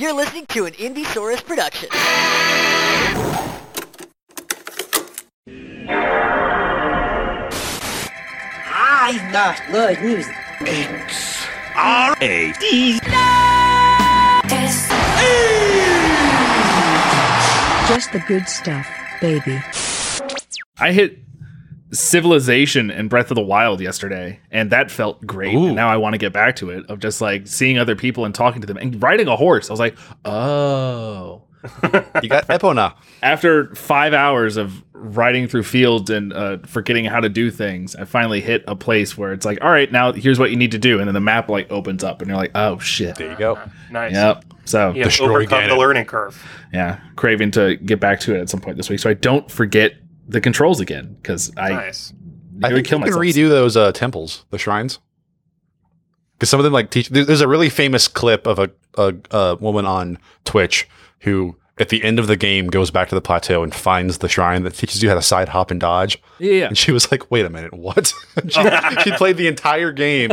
You're listening to an Indiesaurus production. I gosh, love music. R A D. Just the good stuff, baby. I hit Civilization and Breath of the Wild yesterday, and that felt great. Ooh. And now I want to get back to it of just like seeing other people and talking to them and riding a horse. I was like, oh. You got Epona. After five hours of riding through fields and uh, forgetting how to do things, I finally hit a place where it's like, all right, now here's what you need to do, and then the map like opens up, and you're like, oh shit. There you go. Nice. Yep. So You have to overcome the learning curve. yeah, craving to get back to it at some point this week, so I don't forget the controls again because I Nice. I think kill you can myself. redo those uh, temples, the shrines, because some of them like teach. There's a really famous clip of a, a a woman on Twitch who, at the end of the game, goes back to the plateau and finds the shrine that teaches you how to side hop and dodge. Yeah, yeah. And she was like, "Wait a minute, what?" she, she played the entire game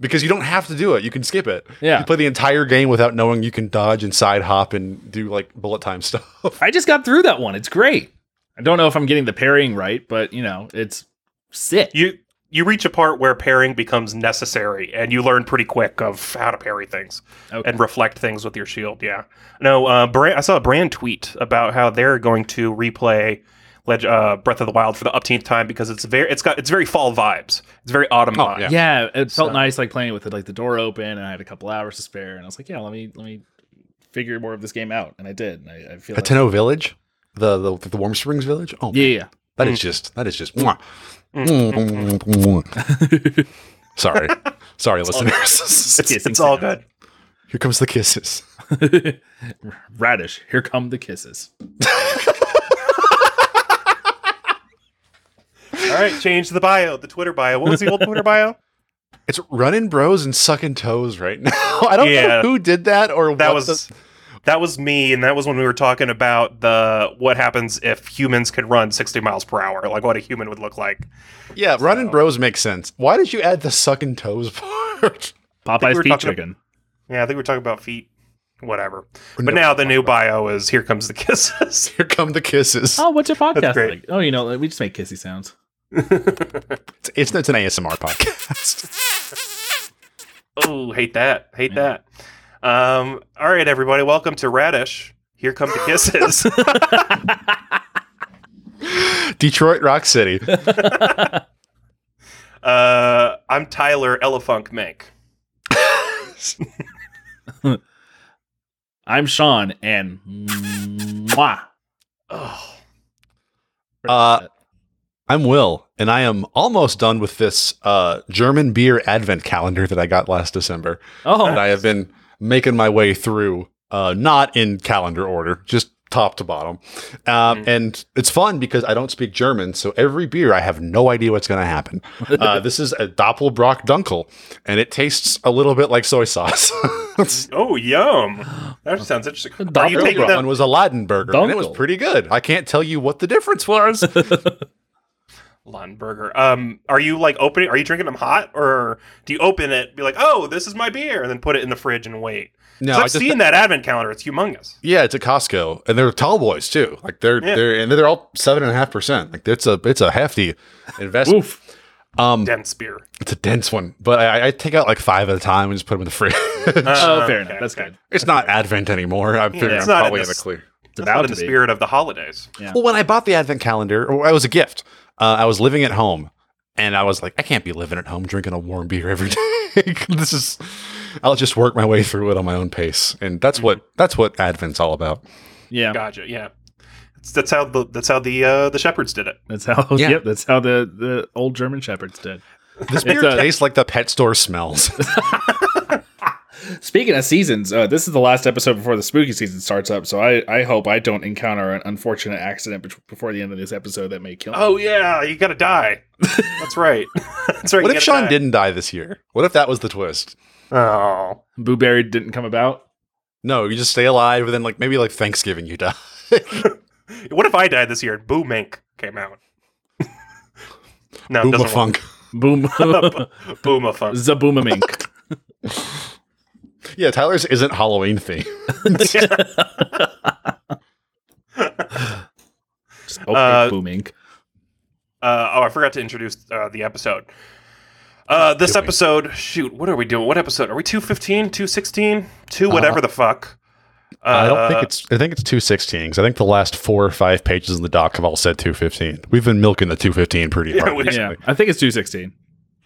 because you don't have to do it; you can skip it. Yeah. you play the entire game without knowing you can dodge and side hop and do like bullet time stuff. I just got through that one. It's great. I don't know if I'm getting the parrying right, but you know, it's sick. You you reach a part where pairing becomes necessary, and you learn pretty quick of how to parry things Okay. and reflect things with your shield. Yeah. No, uh, Brand, I saw a brand tweet about how they're going to replay Leg- uh, Breath of the Wild for the upteenth time because it's very it's got it's very fall vibes. It's very autumn Oh, vibes. yeah. yeah, it felt So- nice like playing with it, like the door open, and I had a couple hours to spare, and I was like, yeah, let me let me figure more of this game out, and I did. And I, I feel like, Hateno Village, the the the Warm Springs Village. Oh, yeah, yeah. That Mm. is just that is just. mwah. Sorry, sorry, listeners. It's, Kissing it's all good. Here comes the kisses. Radish, here come the kisses. All right, change the bio, the Twitter bio. What was the old Twitter bio? It's running bros and sucking toes right now. I don't Yeah. know who did that or That what was the- that was me, and that was when we were talking about the what happens if humans could run sixty miles per hour, like what a human would look like. yeah. Running bros makes sense. Why did you add the sucking toes part? Popeye's were Pea talking ab- Chicken. Yeah, I think we are talking about feet, whatever. But now the new bio is "Here comes the kisses." Here come the kisses. Oh, what's your podcast like? Oh, you know, we just make kissy sounds. It's, it's it's an ASMR podcast. oh, hate that, hate that. Um, all right, everybody, welcome to Radish. Here come the kisses. Detroit Rock City. uh, I'm Tyler Elefunk Mink. I'm Sean, and mwah. Oh, Uh, I'm Will, and I am almost done with this uh, German beer advent calendar that I got last December. oh, that I have been making my way through, uh, not in calendar order, just top to bottom. Um, And it's fun because I don't speak German, so every beer I have no idea what's going to happen. Uh, this is a Doppelbock Dunkel, and it tastes a little bit like soy sauce. oh, yum! That sounds interesting. Are Doppelbock. one was a Laden burger, and it was pretty good. I can't tell you what the difference was. Burger. Um, are you like opening? Are you drinking them hot, or do you open it, be like, "Oh, this is my beer," and then put it in the fridge and wait? No, I I've just, seen that advent calendar. It's humongous. yeah, it's at Costco, and they're tall boys too. Like they're Yeah. they're and they're all seven and a half percent. Like it's a it's a hefty investment. oof. Um, Dense beer. It's a dense one, but I, I take out like five at a time and just put them in the fridge. Oh, Uh, fair okay, enough. That's okay. good. it's not Advent anymore. I'm figuring it's I'm not in probably in the this- clear. It's about not in the be. spirit of the holidays. Yeah. Well, when I bought the Advent calendar, or it was a gift, uh, I was living at home, and I was like, I can't be living at home drinking a warm beer every day. this is, I'll just work my way through it on my own pace, and that's Mm-hmm. what that's what Advent's all about. Yeah, Gotcha. Yeah, that's how the that's how the uh, the shepherds did it. that's how. Yeah. Yep, that's how the the old German shepherds did. This beer a- tastes like the pet store smells. Speaking of seasons, uh, this is the last episode before the spooky season starts up. So I, I hope I don't encounter an unfortunate accident bet- before the end of this episode that may kill me. Oh yeah, you gotta die. That's right. that's right. what if Sean die. didn't die this year? What if that was the twist? Oh, Boo Berry didn't come about. No, you just stay alive, and then like maybe like Thanksgiving you die. what if I died this year and Boo Mink came out? no, it Boom doesn't funk. Boom. work. Boomafunk. Zaboomamink. Yeah, Tyler's isn't Halloween themed. Just okay, Uh, booming. Uh, oh, I forgot to introduce uh, the episode. Uh, this Do episode, shoot, what are we doing? What episode? Are we 215, 216, 2 whatever the fuck? Uh, I don't think it's. I think it's two sixteen because I think the last four or five pages in the doc have all said two fifteen. We've been milking the two fifteen pretty Yeah, hard. we- Yeah, I think it's two sixteen.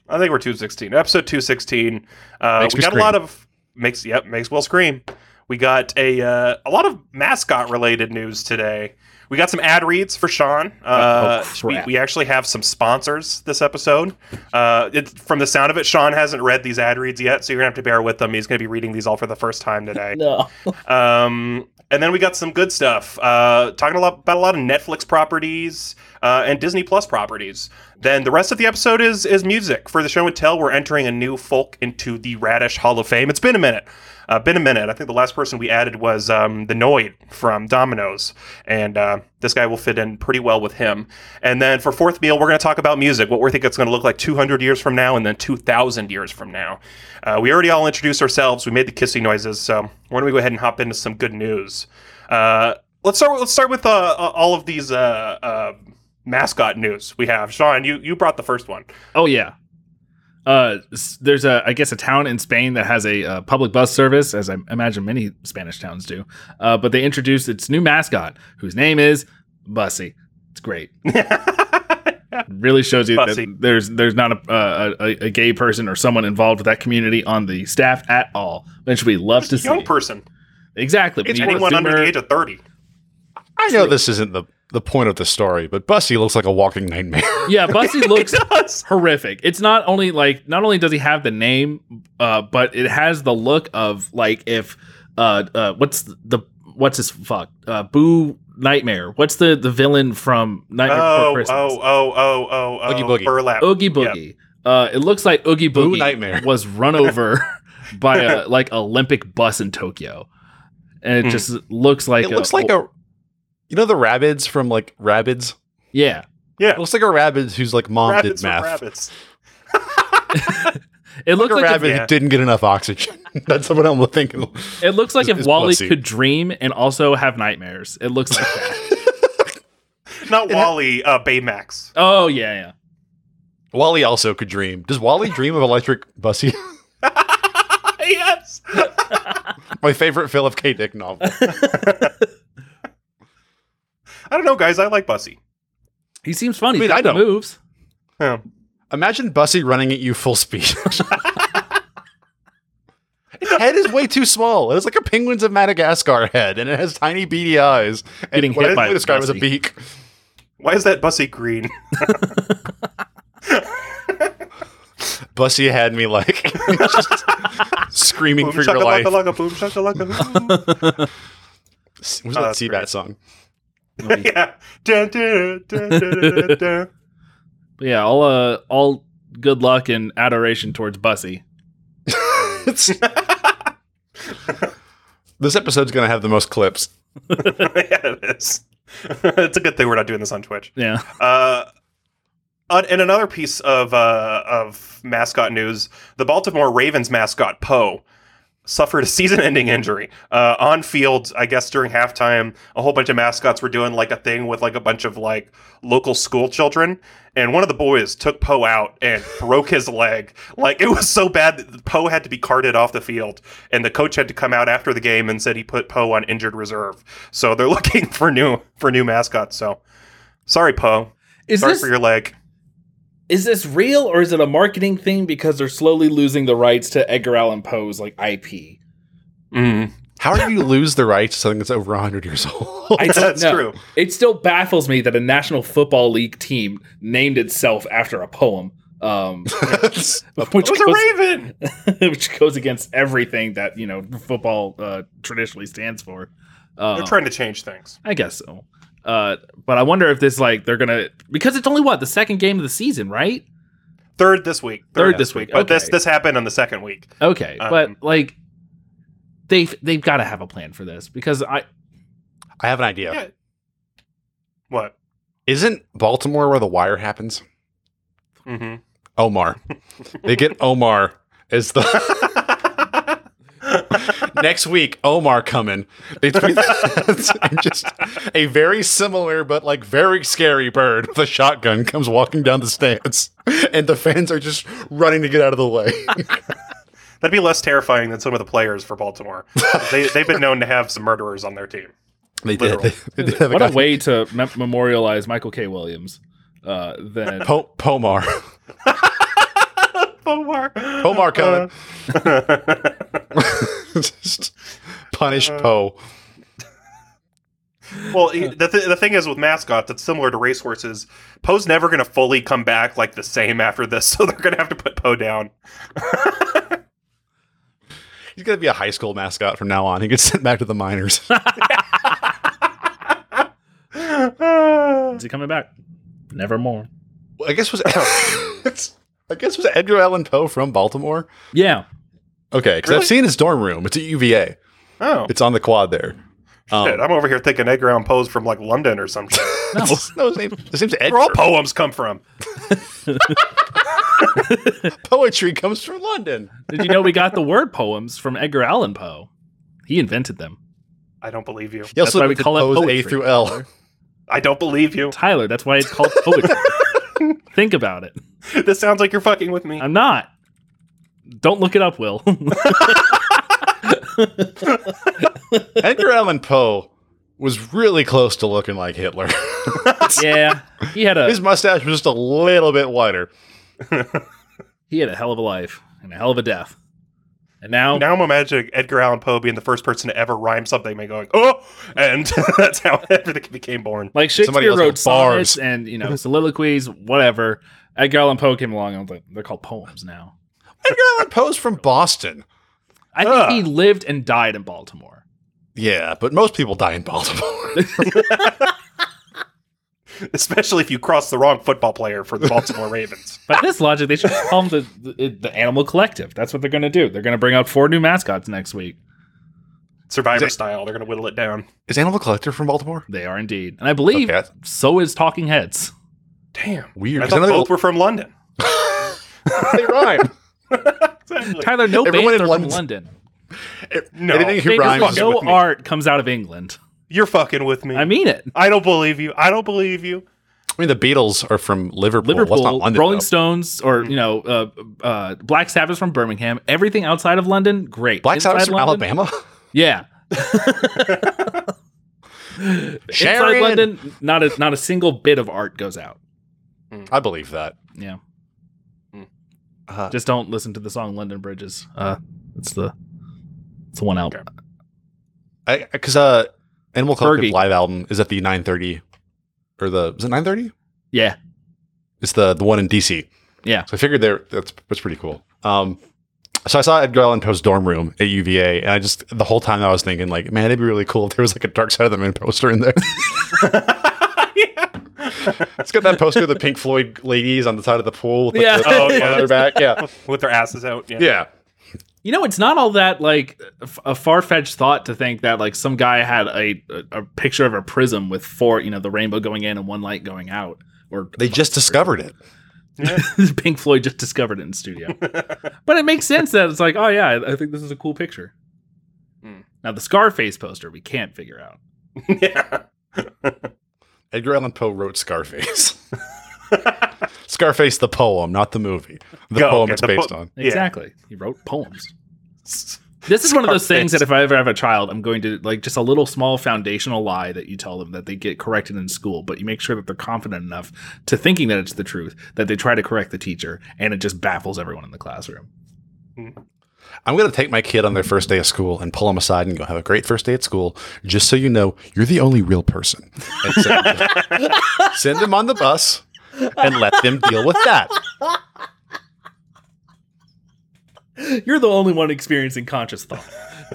I think we're 216. Episode 216. Uh, we got scream. a lot of makes yep makes Will scream. We got a uh, a lot of mascot related news today. We got some ad reads for Sean. Uh, oh, we, we actually have some sponsors this episode. Uh, it, from the sound of it, Sean hasn't read these ad reads yet, so you're gonna have to bear with them. He's gonna be reading these all for the first time today. No. Um, and then we got some good stuff. Uh, talking a lot about a lot of Netflix properties uh, and Disney Plus properties. Then the rest of the episode is is music for the show and tell. We're entering a new folk into the Radish Hall of Fame. It's been a minute. Uh, been a minute. I think the last person we added was um, the Noid from Domino's, and uh, this guy will fit in pretty well with him. And then for fourth meal, we're going to talk about music, what we think it's going to look like 200 years from now, and then 2,000 years from now. Uh, we already all introduced ourselves. We made the kissing noises, so why don't we go ahead and hop into some good news? Uh, let's start. Let's start with all of these uh, uh, mascot news we have. Sean, you you brought the first one. Oh yeah. Uh, there's a I guess a town in Spain that has a uh, public bus service, as I imagine many Spanish towns do. Uh, but they introduced its new mascot, whose name is Bussy. It's great. really shows you Bussy. that there's there's not a, uh, a a gay person or someone involved with that community on the staff at all, which we love to Just a young see. person. exactly. It's need anyone under the age of 30. I know this isn't the the point of the story, but Bussy looks like a walking nightmare. Yeah, Bussy looks It does. horrific. It's not only like not only does he have the name, uh, but it has the look of like if uh, uh what's the what's his fuck uh Boo Nightmare. What's the the villain from Nightmare Before Oh, Christmas? oh, oh, oh, oh, oh. Oogie Boogie. Burlap. Oogie Yep. Boogie. Uh, it looks like Oogie Boo Boogie Nightmare. was run over by a like Olympic bus in Tokyo, and it Hmm. just looks like it looks like a, you know, the rabbits from like Rabbids. yeah. It looks like a rabbit whose like mom Rabbits did math. rabbits. It looks Like a like, rabbit yeah. who didn't get enough oxygen. That's what I'm thinking. it looks like is- if is WALL-E Bussy. could dream and also have nightmares. It looks like that. Not WALL-E, uh, Baymax. oh yeah, yeah. WALL-E also could dream. Does WALL-E dream of electric Bussy? yes. My favorite Philip K. Dick novel. I don't know, guys. I like Bussy. He seems funny. I mean, I don't. moves. Yeah. Imagine Bussy running at you full speed. Its head is way too small. It's like a penguins of Madagascar head, and it has tiny beady eyes. And Getting what hit I by usually describe as a Bussy. beak. Why is that Bussy green? Bussy had me like just screaming Boom for your life. shakalaka, boom shakalaka. What's Oh, that that's Seabat great. Song? yeah. Dun, dun, dun, dun, dun, dun, dun. Yeah, all uh, all good luck and adoration towards Bussy. It's- this episode's gonna have the most clips. yeah, it is. it's a good thing we're not doing this on Twitch. Yeah. Uh, on, in another piece of uh, of mascot news, the Baltimore Ravens mascot Poe suffered a season-ending injury uh, on field. I guess during halftime, a whole bunch of mascots were doing like a thing with like a bunch of like local school children, and one of the boys took Poe out and broke his leg. Like it was so bad that Poe had to be carted off the field, and the coach had to come out after the game and said he put Poe on injured reserve. So they're looking for new for new mascots. So sorry, Poe. Is Sorry this for your leg. Is this real or is it a marketing thing because they're slowly losing the rights to Edgar Allan Poe's like IP? Mm. How do you lose the rights to something that's over 100 years old? That's know. true. It still baffles me that a National Football League team named itself after a poem. Um, which, It was goes, a raven. which goes against everything that you know football uh, traditionally stands for. Uh, They're trying to change things. I guess so. Uh, but I wonder if this like they're gonna because it's only what the second game of the season, right? Third this week. Third next this week, But this this happened on the second week. Okay, Um, but like they've they've got to have a plan for this because I I have an idea. Yeah. What? Isn't Baltimore where the wire happens? Mm-hmm. Omar. they get Omar as the Next week, Omar coming. They tweet and just a very similar but like very scary bird with a shotgun comes walking down the stands, and the fans are just running to get out of the way. That'd be less terrifying than some of the players for Baltimore. they, they've been known to have some murderers on their team. They did. They, they did have What a guy- way to mem- memorialize Michael K. Williams. Uh, then Po- Pomar. Omar. Pomar coming. Just punish uh, Poe. Well, the, th- the thing is with mascots, it's similar to racehorses. Poe's never going to fully come back like the same after this, so they're going to have to put Poe down. He's gonna be a high school mascot from now on. He gets sent back to the minors. is he coming back? Nevermore. I guess was I guess was Edgar Allan Poe from Baltimore. Yeah. Okay, because Really? I've seen his dorm room. It's at UVA. Oh, It's on the quad there. Um, shit. I'm over here thinking Edgar Allan Poe's from like London or something. shit. no, no, his name his name's Where all poems come from. Poetry comes from London. Did you know we got the word poems from Edgar Allan Poe? He invented them. I don't believe you. That's also why we call it Poe's A poetry. through L. I don't believe you. Tyler, that's why it's called poetry. Think about it. This sounds like you're fucking with me. I'm not. Don't look it up, Will. Edgar Allan Poe was really close to looking like Hitler. yeah. He had a His mustache was just a little bit wider. he had a hell of a life and a hell of a death. And now, Now I'm imagining Edgar Allan Poe being the first person to ever rhyme something by going, oh, and that's how everything became born. like Somebody Shakespeare wrote bars. sonnets and you know soliloquies, whatever. Edgar Allan Poe came along and was like, they're called poems now. Edgar Allan Poe's from Boston. I think Ugh. he lived and died in Baltimore. Yeah, but most people die in Baltimore. Especially if you cross the wrong football player for the Baltimore Ravens. By this logic, they should call them the, the the Animal Collective. That's what they're going to do. They're going to bring out four new mascots next week. Survivor Is it- style. They're going to whittle it down. Is Animal Collective from Baltimore? They are indeed, and I believe Okay. so is Talking Heads. Damn. Weird. I 'cause thought know they- both were from London. they rhyme. Exactly. Tyler, no Everyone bands in are from London's- London. No, Anything who rhymes no art comes out of England. You're fucking with me. I mean it. I don't believe you. I don't believe you. I mean, the Beatles are from Liverpool. Liverpool, That's not London, Rolling though. Stones, or you know, uh, uh, Black Sabbath from Birmingham. Everything outside of London, great. Black Inside Sabbath's from London, Alabama. Yeah. Inside London, not a not a single bit of art goes out. I believe that. Yeah. Uh, Just don't listen to the song London Bridges. Uh, it's the it's the one out. Okay. Because uh, Animal Collective Fergie. live album is at the 930 or the is it 930? Yeah. It's the the one in DC. Yeah. So I figured there that's that's pretty cool. Um, so I saw Edgar Allan Poe's dorm room at UVA, and I just the whole time I was thinking like, man, it'd be really cool if there was like a Dark Side of the Moon poster in there. it's got that poster of the Pink Floyd ladies on the side of the pool. With like, Yeah. the, Oh, on yeah. their back. Yeah, With their asses out. Yeah. yeah. You know, it's not all that like a far fetched thought to think that like some guy had a, a a picture of a prism with four, you know, the rainbow going in and one light going out. Or They just discovered it. Pink Floyd just discovered it in studio. but it makes sense that it's like, oh yeah, I- I think this is a cool picture. Hmm. Now the Scarface poster we can't figure out. yeah. Edgar Allan Poe wrote Scarface. Scarface, the poem, not the movie. The Go, poem okay, it's the based po- on. Yeah. Exactly. He wrote poems. This is one of those things that if I ever have a child, I'm going to like just a little small foundational lie that you tell them that they get corrected in school, but you make sure that they're confident enough to thinking that it's the truth that they try to correct the teacher and it just baffles everyone in the classroom. Hmm. I'm going to take my kid on their first day of school and pull them aside and go, have a great first day at school. Just so you know, you're the only real person. And send, send them on the bus and let them deal with that. You're the only one experiencing conscious thought.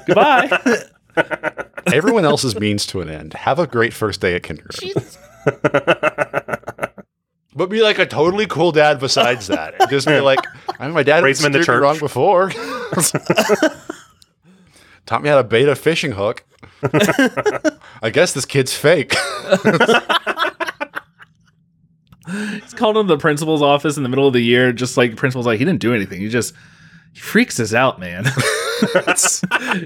Goodbye. Everyone else's means to an end. Have a great first day at kindergarten. But be like a totally cool dad besides that. And Just be like, I mean, my dad Raise 'em in the me church. wrong before. Taught me how to bait a fishing hook. I guess this kid's fake. He's called into the principal's office in the middle of the year, just like the principal's like, he didn't do anything. He just he freaks us out, man.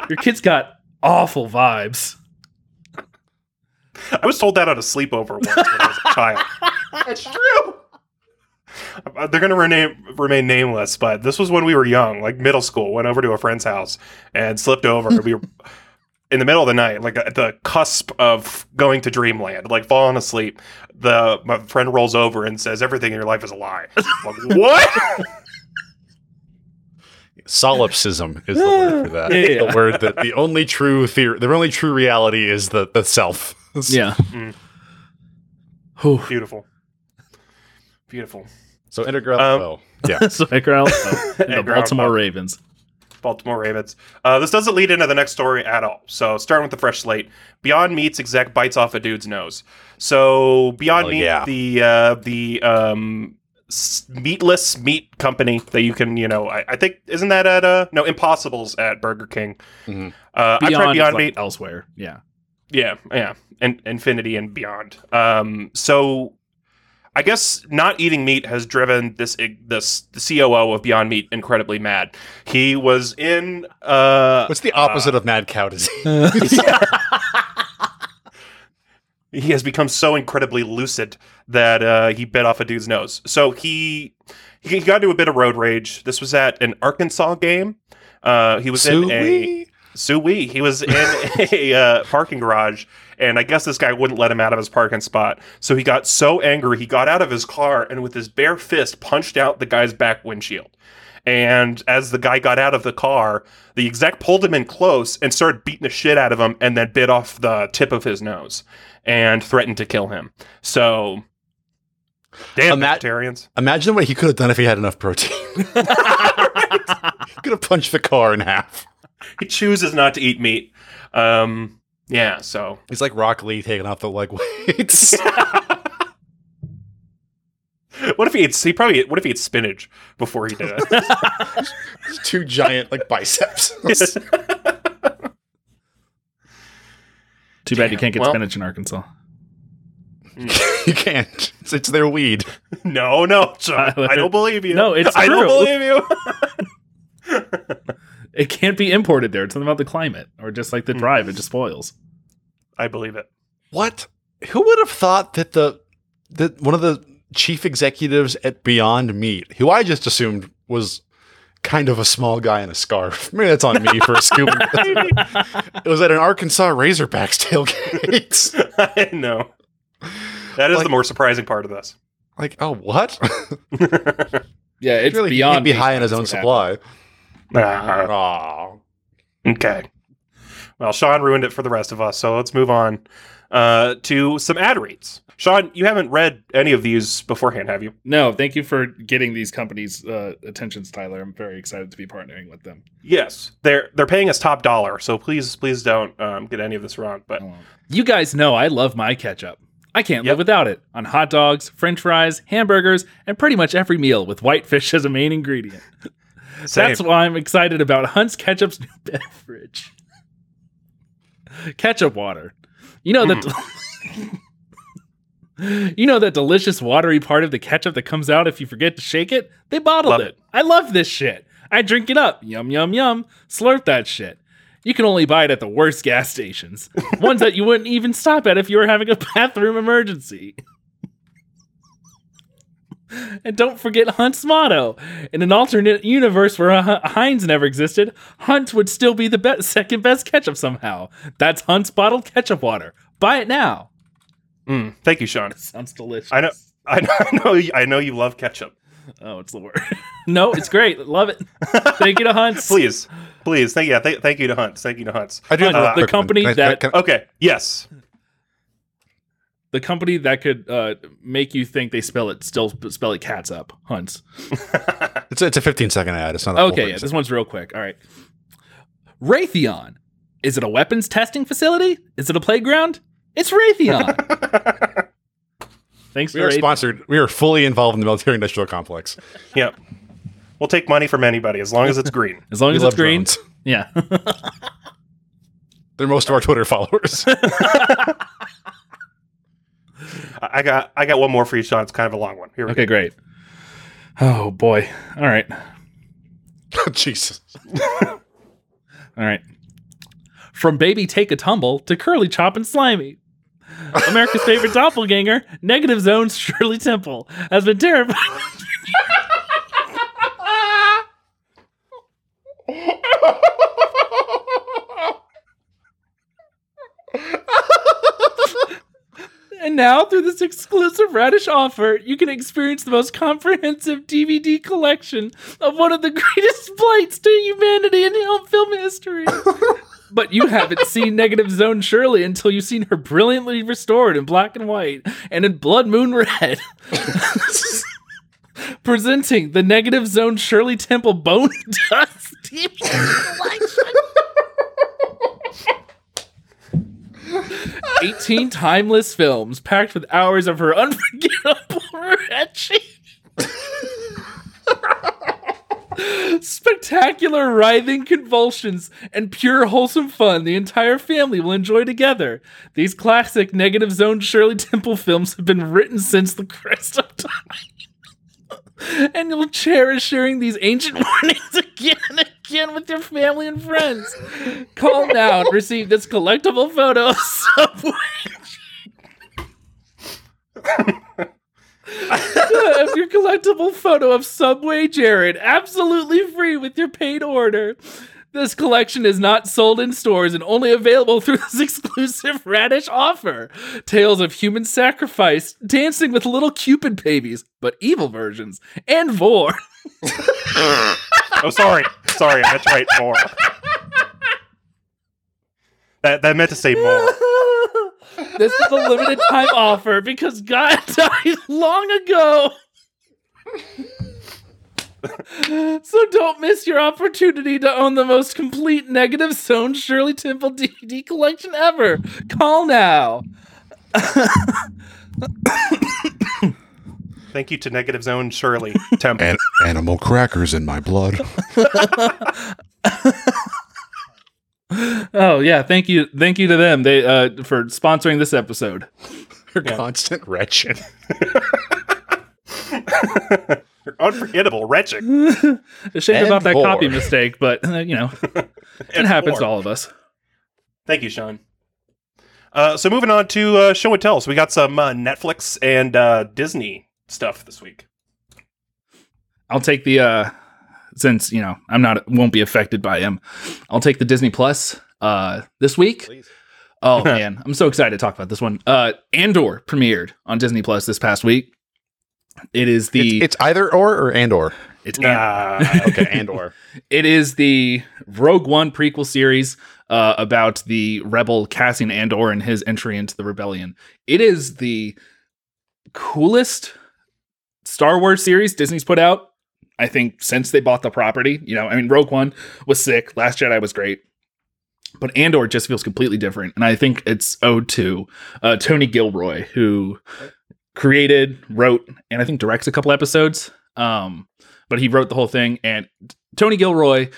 Your kid's got awful vibes. I was told that at a sleepover once when I was a child. That's true. Uh, They're going to rename, remain nameless, but this was when we were young, like middle school. Went over to a friend's house and slipped over. we were in the middle of the night, like at the cusp of going to dreamland, like falling asleep. The my friend rolls over and says, "Everything in your life is a lie." Like, what? Solipsism is the word for that. Yeah. The word that the only true theory, the only true reality is the the self. Yeah. Mm. Beautiful, beautiful. So Edgar Allan Um, Poe. Yeah. so Edgar Allan Poe, and the Baltimore Poe. Ravens. Baltimore Ravens. Uh, this doesn't lead into the next story at all. So, starting with the fresh slate, Beyond Meat's exec bites off a dude's nose. So, Beyond Oh, Meat, yeah. the uh, the um, s- meatless meat company that you can, you know, I, I think isn't that at uh no Impossibles at Burger King. Mhm. Uh, I tried Beyond, is, Beyond like, Meat. elsewhere. Yeah. Yeah, yeah, and Infinity and beyond. Um, so I guess not eating meat has driven this this the COO of Beyond Meat incredibly mad. He was in uh, What's the opposite of mad cow disease? he has become so incredibly lucid that uh, he bit off a dude's nose. So he he got into a bit of road rage. This was at an Arkansas game. Uh, he was in a Sui. He was in a uh, parking garage, and I guess this guy wouldn't let him out of his parking spot. So he got so angry, he got out of his car and with his bare fist punched out the guy's back windshield. And as the guy got out of the car, the exec pulled him in close and started beating the shit out of him, and then bit off the tip of his nose and threatened to kill him. So, damn Ima- vegetarians. Imagine what he could have done if he had enough protein. could have punched the car in half. He chooses not to eat meat. Um, yeah. So He's like Rock Lee taking off the leg weights. what if he ate? He probably. What if he ate spinach before he did it? Two giant like biceps. Too bad you can't get well- spinach in Arkansas. you can't. It's, it's their weed. no, no, John, I don't believe you. No, it's I don't believe you. It can't be imported there. It's something about the climate, or just like the Hmm. drive, it just spoils. I believe it. What? Who would have thought that the that one of the chief executives at Beyond Meat, who I just assumed was kind of a small guy in a scarf. Maybe that's on me for a scoop. it was at an Arkansas Razorbacks tailgate. I know. That is Like- the more surprising part of this. like, oh, what? Yeah, it's really beyond can't be high in his own what supply. Ah, Oh, okay. Well, Sean ruined it for the rest of us, so let's move on uh, to some ad reads. Sean, you haven't read any of these beforehand, have you? No, thank you for getting these companies' uh, attentions, Tyler. I'm very excited to be partnering with them. Yes, they're they're paying us top dollar, so please please don't um, get any of this wrong. But You guys know I love my ketchup. I can't Yep. live without it on hot dogs, french fries, hamburgers, and pretty much every meal with whitefish as a main ingredient. same. That's why I'm excited about Hunt's Ketchup's new beverage. Ketchup water. You know that hmm. You know that delicious watery part of the ketchup that comes out if you forget to shake it? They bottled Love it. it. I love this shit. I drink it up. Yum yum yum. Slurp that shit. You can only buy it at the worst gas stations. Ones that you wouldn't even stop at if you were having a bathroom emergency. And don't forget Hunt's motto. In an alternate universe where H- Heinz never existed, Hunt would still be the be- second best ketchup somehow. That's Hunt's bottled ketchup water. Buy it now. Mm, thank you, Sean. Sounds delicious. I know, I know, I know, you- I know you love ketchup. Oh, it's the word. no, it's great. Love it. Thank you to Hunt's. Please, please, thank yeah, th- thank you to Hunt. Thank you to Hunts. I do have Uh, the company Can I- that- can I- Okay, yes, The company that could uh, make you think they spell it still spell it cats up. Hunt's. it's, a, it's a 15 second ad. It's not a full Okay, yeah, this one's real quick. All right. Raytheon. Is it a weapons testing facility? Is it a playground? It's Raytheon. Thanks We for are Raytheon. sponsored. We are fully involved in the military industrial complex. yep. We'll take money from anybody as long as it's green. As long We as love it's green. drones. Yeah. They're most of our Twitter followers. I I got, I got one more for you, Sean. It's kind of a long one. Here we okay, great. Oh boy. All right. Oh, Jesus. All right. From baby take a tumble to curly chop and slimy. America's favorite doppelganger, Negative Zone's Shirley Temple, has been terrified. And now, through this exclusive Radish offer, you can experience the most comprehensive DVD collection of one of the greatest blights to humanity in film history. but you haven't seen Negative Zone Shirley until you've seen her brilliantly restored in black and white and in Blood Moon Red. Presenting the Negative Zone Shirley Temple Bone Dust DVD collection. 18 timeless films packed with hours of her unforgettable retching. Spectacular writhing convulsions and pure wholesome fun the entire family will enjoy together. These classic Negative Zone Shirley Temple films have been written since the crest of time. and you'll cherish sharing these ancient warnings again and again with your family and friends. Call now and receive this collectible photo of Subway. of your collectible photo of Subway Jared, absolutely free with your paid order. This collection is not sold in stores and only available through this exclusive Radish offer. Tales of human sacrifice, dancing with little Cupid babies, but evil versions, and vor. Oh, sorry, sorry, I meant to write more. That that meant to say more. this is a limited time offer because God died long ago. so don't miss your opportunity to own the most complete negative zone Shirley Temple DVD collection ever. Call now. Thank you to Negative Zone Shirley Temple. And animal crackers in my blood. Oh yeah, thank you, thank you to them. They uh for sponsoring this episode. Her constant retching. Unforgettable retching. Ashamed And about that more. copy mistake, but uh, you know, it happens more. to all of us. Thank you, Sean. Uh, so moving on to uh, show and tell. So we got some uh, Netflix and uh, Disney stuff this week. I'll take the uh since you know I'm not won't be affected by him. I'll take the Disney Plus uh this week. Oh man, I'm so excited to talk about this one. Uh Andor premiered on Disney Plus this past week. It is the It's, it's either or or and or. it's, An- Nah. Okay, and or. it is the Rogue One prequel series uh about the rebel Cassian Andor and his entry into the rebellion. It is the coolest Star Wars series Disney's put out. I think since they bought the property, you know, I mean, Rogue One was sick, Last Jedi was great, but Andor just feels completely different, and I think it's owed to uh, Tony Gilroy, who created, wrote, and I think directs a couple episodes. Um, but he wrote the whole thing, and Tony Gilroy,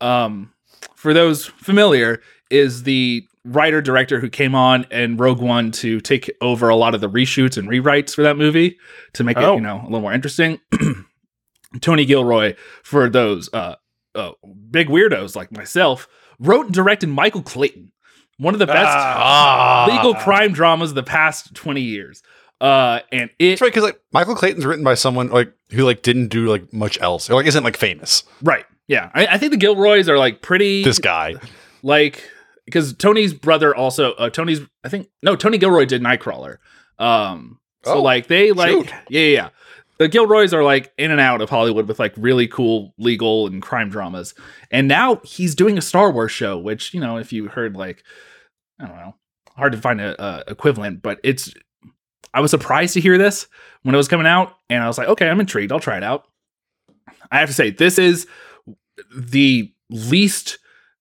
um, for those familiar, is the writer director who came on and Rogue One to take over a lot of the reshoots and rewrites for that movie to make it, Oh. you know, a little more interesting. Tony Gilroy, for those uh, uh, big weirdos like myself, wrote and directed Michael Clayton, one of the best Ah. legal crime dramas of the past 20 years. Uh, and it, That's right, because like Michael Clayton's written by someone like who like didn't do like much else. Or like isn't like famous. right. Yeah. I, I think the Gilroys are like pretty, This guy. like, because Tony's brother also, uh, Tony's, I think, no, Tony Gilroy did Nightcrawler. Um, so Oh, like they like, shoot. yeah, yeah, yeah. The Gilroys are like in and out of Hollywood with like really cool legal and crime dramas. And now he's doing a Star Wars show, which, you know, if you heard like, I don't know, hard to find a, a equivalent, but it's, I was surprised to hear this when it was coming out. And I was like, okay, I'm intrigued. I'll try it out. I have to say, this is the least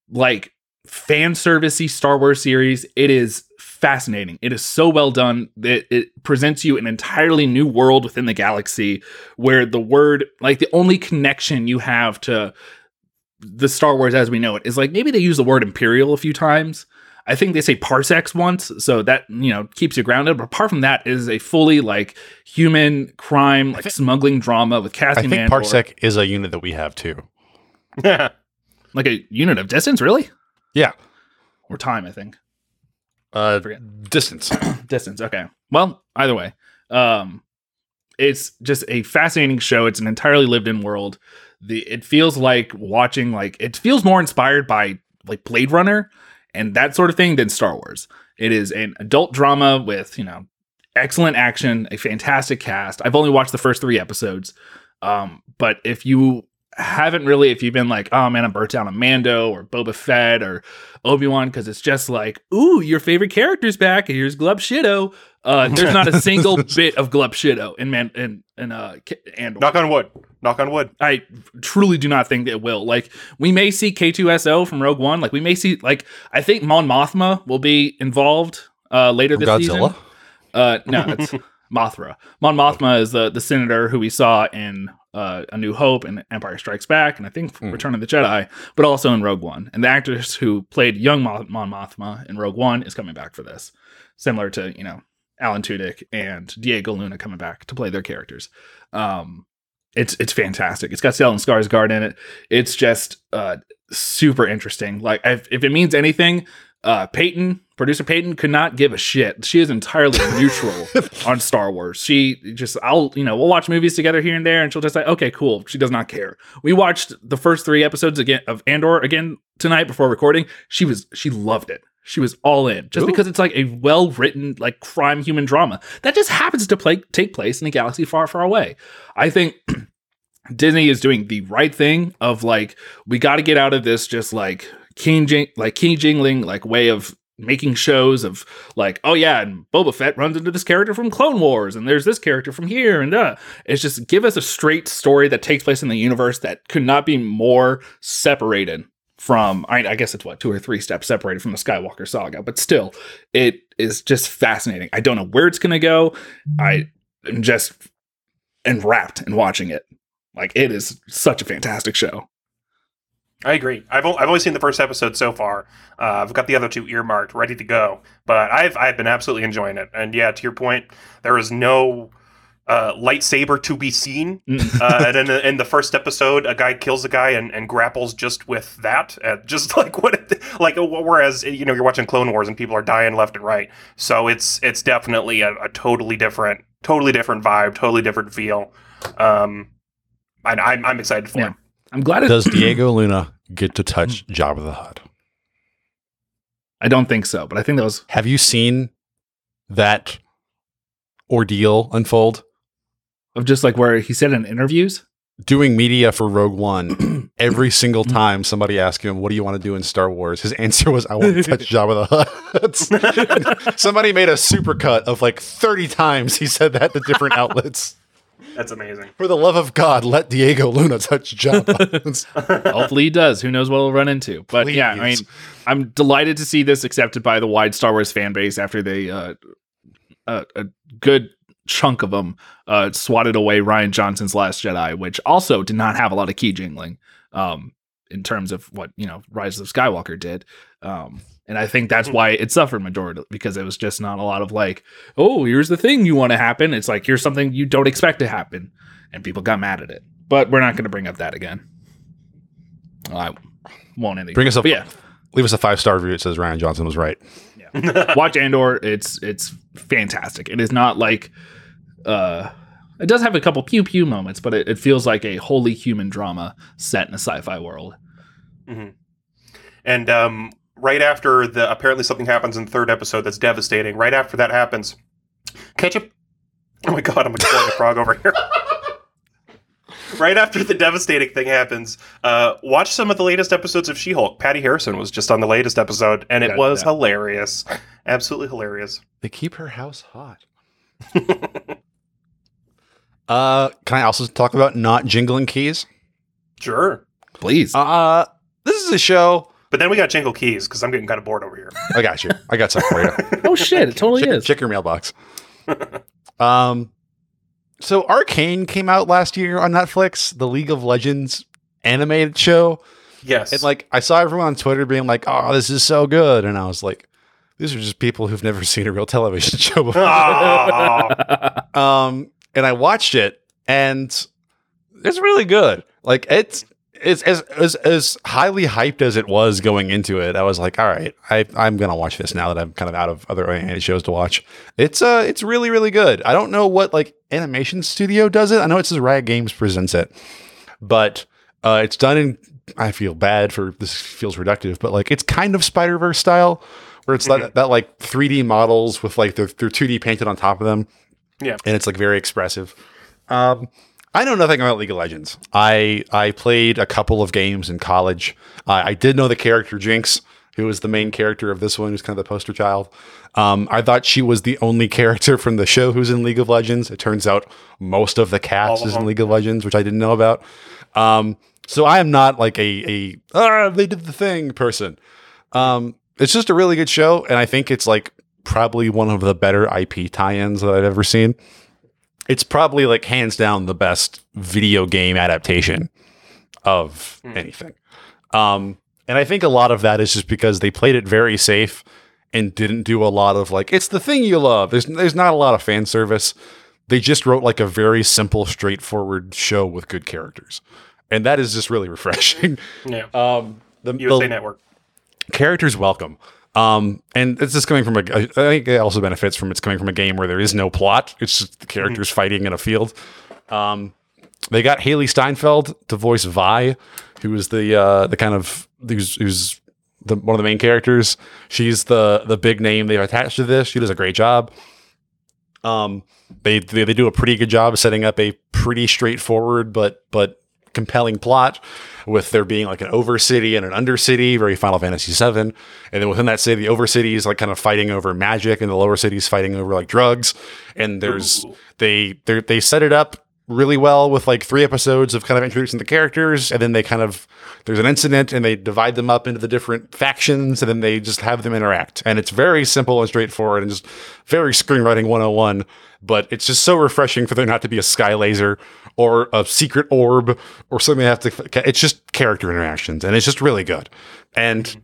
like fan servicey Star Wars series. It is fascinating. It is so well done that it presents you an entirely new world within the galaxy where the word, like the only connection you have to the Star Wars as we know it is like maybe they use the word imperial a few times. I think they say parsecs once, so that you know keeps you grounded. But apart from that, it is a fully like human crime, like smuggling drama with casting. I think Andor. Parsec is a unit that we have too. Yeah, like a unit of distance, really? Yeah. or time, I think. Uh, Forget. distance. Distance. Okay. Well, either way, um, it's just a fascinating show. It's an entirely lived-in world. The it feels like watching like it feels more inspired by like Blade Runner and that sort of thing than Star Wars. It is an adult drama with you know excellent action, a fantastic cast. I've only watched the first three episodes, um, but if you haven't really, if you've been like, oh man, I'm burnt out on Mando or Boba Fett or Obi Wan, because it's just like, ooh, your favorite character's back, and here's Glup Shitto. Uh, there's not a single bit of Glup Shitto in Man in in uh K- Andor. Knock on wood. Knock on wood. I truly do not think it will. Like, we may see K2SO from Rogue One. Like, we may see, like, I think Mon Mothma will be involved uh, later this Godzilla. season. Uh, no, it's Mothra. Mon Mothma is the the senator who we saw in uh, A New Hope and Empire Strikes Back, and I think Hmm. Return of the Jedi, but also in Rogue One. And the actress who played young Mon, Mon Mothma in Rogue One is coming back for this, similar to you know Alan Tudyk and Diego Luna coming back to play their characters. Um, it's it's fantastic. It's got Stellan Skarsgård in it. It's just uh, super interesting. Like if, if it means anything, uh, Peyton, producer Peyton, could not give a shit. She is entirely neutral on Star Wars. She just, I'll, you know, we'll watch movies together here and there, and she'll just say, okay, cool. She does not care. We watched the first three episodes again of Andor again tonight before recording. She was, she loved it. She was all in just Ooh. because it's like a well written, like crime human drama that just happens to play, take place in a galaxy far, far away. I think Disney is doing the right thing of like we got to get out of this just like king jing like king jingling like way of making shows of like oh yeah and Boba Fett runs into this character from Clone Wars and there's this character from here and uh it's just give us a straight story that takes place in the universe that could not be more separated from I, I guess it's what two or three steps separated from the Skywalker saga but still it is just fascinating. I don't know where it's gonna go. I am just enwrapped in watching it. Like it is such a fantastic show. I agree. I've, o- I've only seen the first episode so far. Uh, I've got the other two earmarked, ready to go. But I've I've been absolutely enjoying it. And yeah, to your point, there is no uh, lightsaber to be seen. Mm. uh, and in the, in the first episode, a guy kills a guy and, and grapples just with that, uh, just like what, it, like uh, whereas you know you're watching Clone Wars and people are dying left and right. So it's it's definitely a, a totally different, totally different vibe, totally different feel. Um, and I'm I'm excited for Yeah. it. I'm glad it Does Diego Luna get to touch Jabba the Hutt? I don't think so, but I think that was Have you seen that ordeal unfold? of just like where he said in interviews. Doing media for Rogue One, every single time somebody asked him, "What do you want to do in Star Wars?" His answer was, "I want to touch Jabba the Hutt." somebody made a supercut of like thirty times he said that to different outlets. That's amazing. For the love of God, let Diego Luna touch Jabba. Hopefully he does. Who knows what we'll run into? But yeah, I mean, I'm delighted to see this accepted by the wide Star Wars fan base after they uh, a, a good chunk of them uh, swatted away Rian Johnson's Last Jedi, which also did not have a lot of key jingling um, in terms of what you know Rise of Skywalker did. Um, and I think that's why it suffered majority because it was just not a lot of like, oh, here's the thing you want to happen. It's like here's something you don't expect to happen, and people got mad at it. But we're not going to bring up that again. I won't anymore. Bring us up. Yeah, Leave us a five star review. It says Rian Johnson was right. watch Andor. It's it's fantastic. It is not like uh it does have a couple pew pew moments, but it, it feels like a wholly human drama set in a sci-fi world. And um, right after the apparently something happens in the third episode that's devastating. Right after that happens, ketchup. Oh my god, I'm killing a frog over here. right after the devastating thing happens, uh, watch some of the latest episodes of She-Hulk. Patti Harrison was just on the latest episode, and it Gotta was that. hilarious, absolutely hilarious. They keep her house hot. uh, can I also talk about not jingling keys? Sure, Please. Uh, this is a show. But then we got Jingle Keys because I'm getting kind of bored over here. I got you. I got something for you. oh shit, it totally check, is. check your mailbox. um, so Arcane came out last year on Netflix, the League of Legends animated show, Yes, and like I saw everyone on Twitter being like, "Oh, this is so good," and I was like, "These are just people who've never seen a real television show before." Um, and I watched it, and it's really good. Like it's it's as, as as highly hyped as it was going into it. I was like, all right, I, I'm gonna watch this now that I'm kind of out of other animated shows to watch. It's uh, it's really really good. I don't know what like animation studio does it. I know it says Riot Games presents it, but uh, it's done in. I feel bad for this feels reductive, but like it's kind of Spider Verse style, where it's that, that like 3D models with like they're, they're 2D painted on top of them. Yeah. and it's like very expressive. Um, I know nothing about League of Legends. I I played a couple of games in college. Uh, I did know the character Jinx, who was the main character of this one, who's kind of the poster child. Um, I thought she was the only character from the show who's in League of Legends. It turns out most of the cast is in. League of Legends, which I didn't know about. Um, so I am not like a a ah, they did the thing person. Um, it's just a really good show, and I think it's like probably one of the better IP tie-ins that I've ever seen. It's probably like hands down the best video game adaptation of anything. Um, and I think a lot of that is just because they played it very safe and didn't do a lot of like it's the thing you love. There's there's not a lot of fan service. They just wrote like a very simple, straightforward show with good characters, and that is just really refreshing. Yeah. Um, the, USA the- Network. characters welcome. Um, and it's just coming from a. I think it also benefits from it's coming from a game where there is no plot. It's just the characters fighting in a field. Um, they got Hailee Steinfeld to voice Vi, who is the uh, the kind of who's who's the one of the main characters. She's the the big name they've attached to this. She does a great job. Um, they, they they do a pretty good job of setting up a pretty straightforward but but compelling plot with there being like an overcity and an undercity, very Final Fantasy VII. And then within that city, the overcity is like kind of fighting over magic, and the lower city is fighting over like drugs. And there's Ooh. they they they set it up really well with like three episodes of kind of introducing the characters, and then they kind of there's an incident, and they divide them up into the different factions, and then they just have them interact. And it's very simple and straightforward, and just very screenwriting 101. But it's just so refreshing for there not to be a sky laser or a secret orb or something they have to. It's just character interactions, and it's just really good. And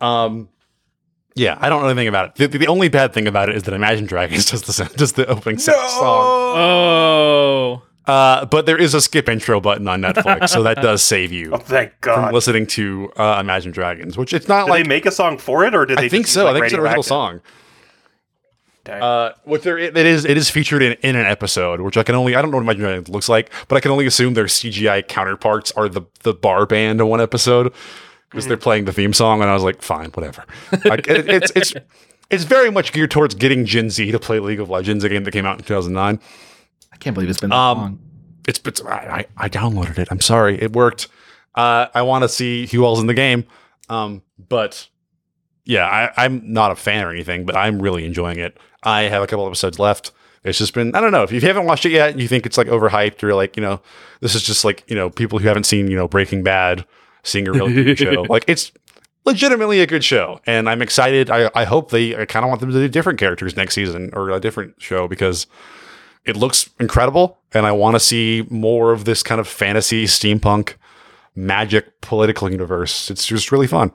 um, yeah, I don't know anything about it. The, the only bad thing about it is that Imagine Dragons does the does the opening song. Oh, Uh, but there is a skip intro button on Netflix, so that does save you Oh, thank from listening to uh, Imagine Dragons, which it's not Did like they make a song for it, or did they? I think just so. use, I think it's an original radioactive? song. Dang. Uh, what there it is, it is featured in, in an episode, which I can only I don't know what my Dragons looks like, but I can only assume their CGI counterparts are the the bar band in one episode because they're playing the theme song, and I was like, fine, whatever. Like, it, it's it's it's very much geared towards getting Gen Z to play League of Legends, a game that came out in 2009. I can't believe it's been that Um, long. It's, it's I, I I downloaded it. I'm sorry, it worked. Uh, I want to see who else in the game, um, but yeah, I, I'm not a fan or anything, but I'm really enjoying it. I have a couple episodes left. It's just been I don't know if you haven't watched it yet, you think it's like overhyped or like you know this is just like you know people who haven't seen you know Breaking Bad seeing a real good show. Like it's legitimately a good show, and I'm excited. I I hope they I kind of want them to do different characters next season or a different show because it looks incredible and i want to see more of this kind of fantasy steampunk magic political universe it's just really fun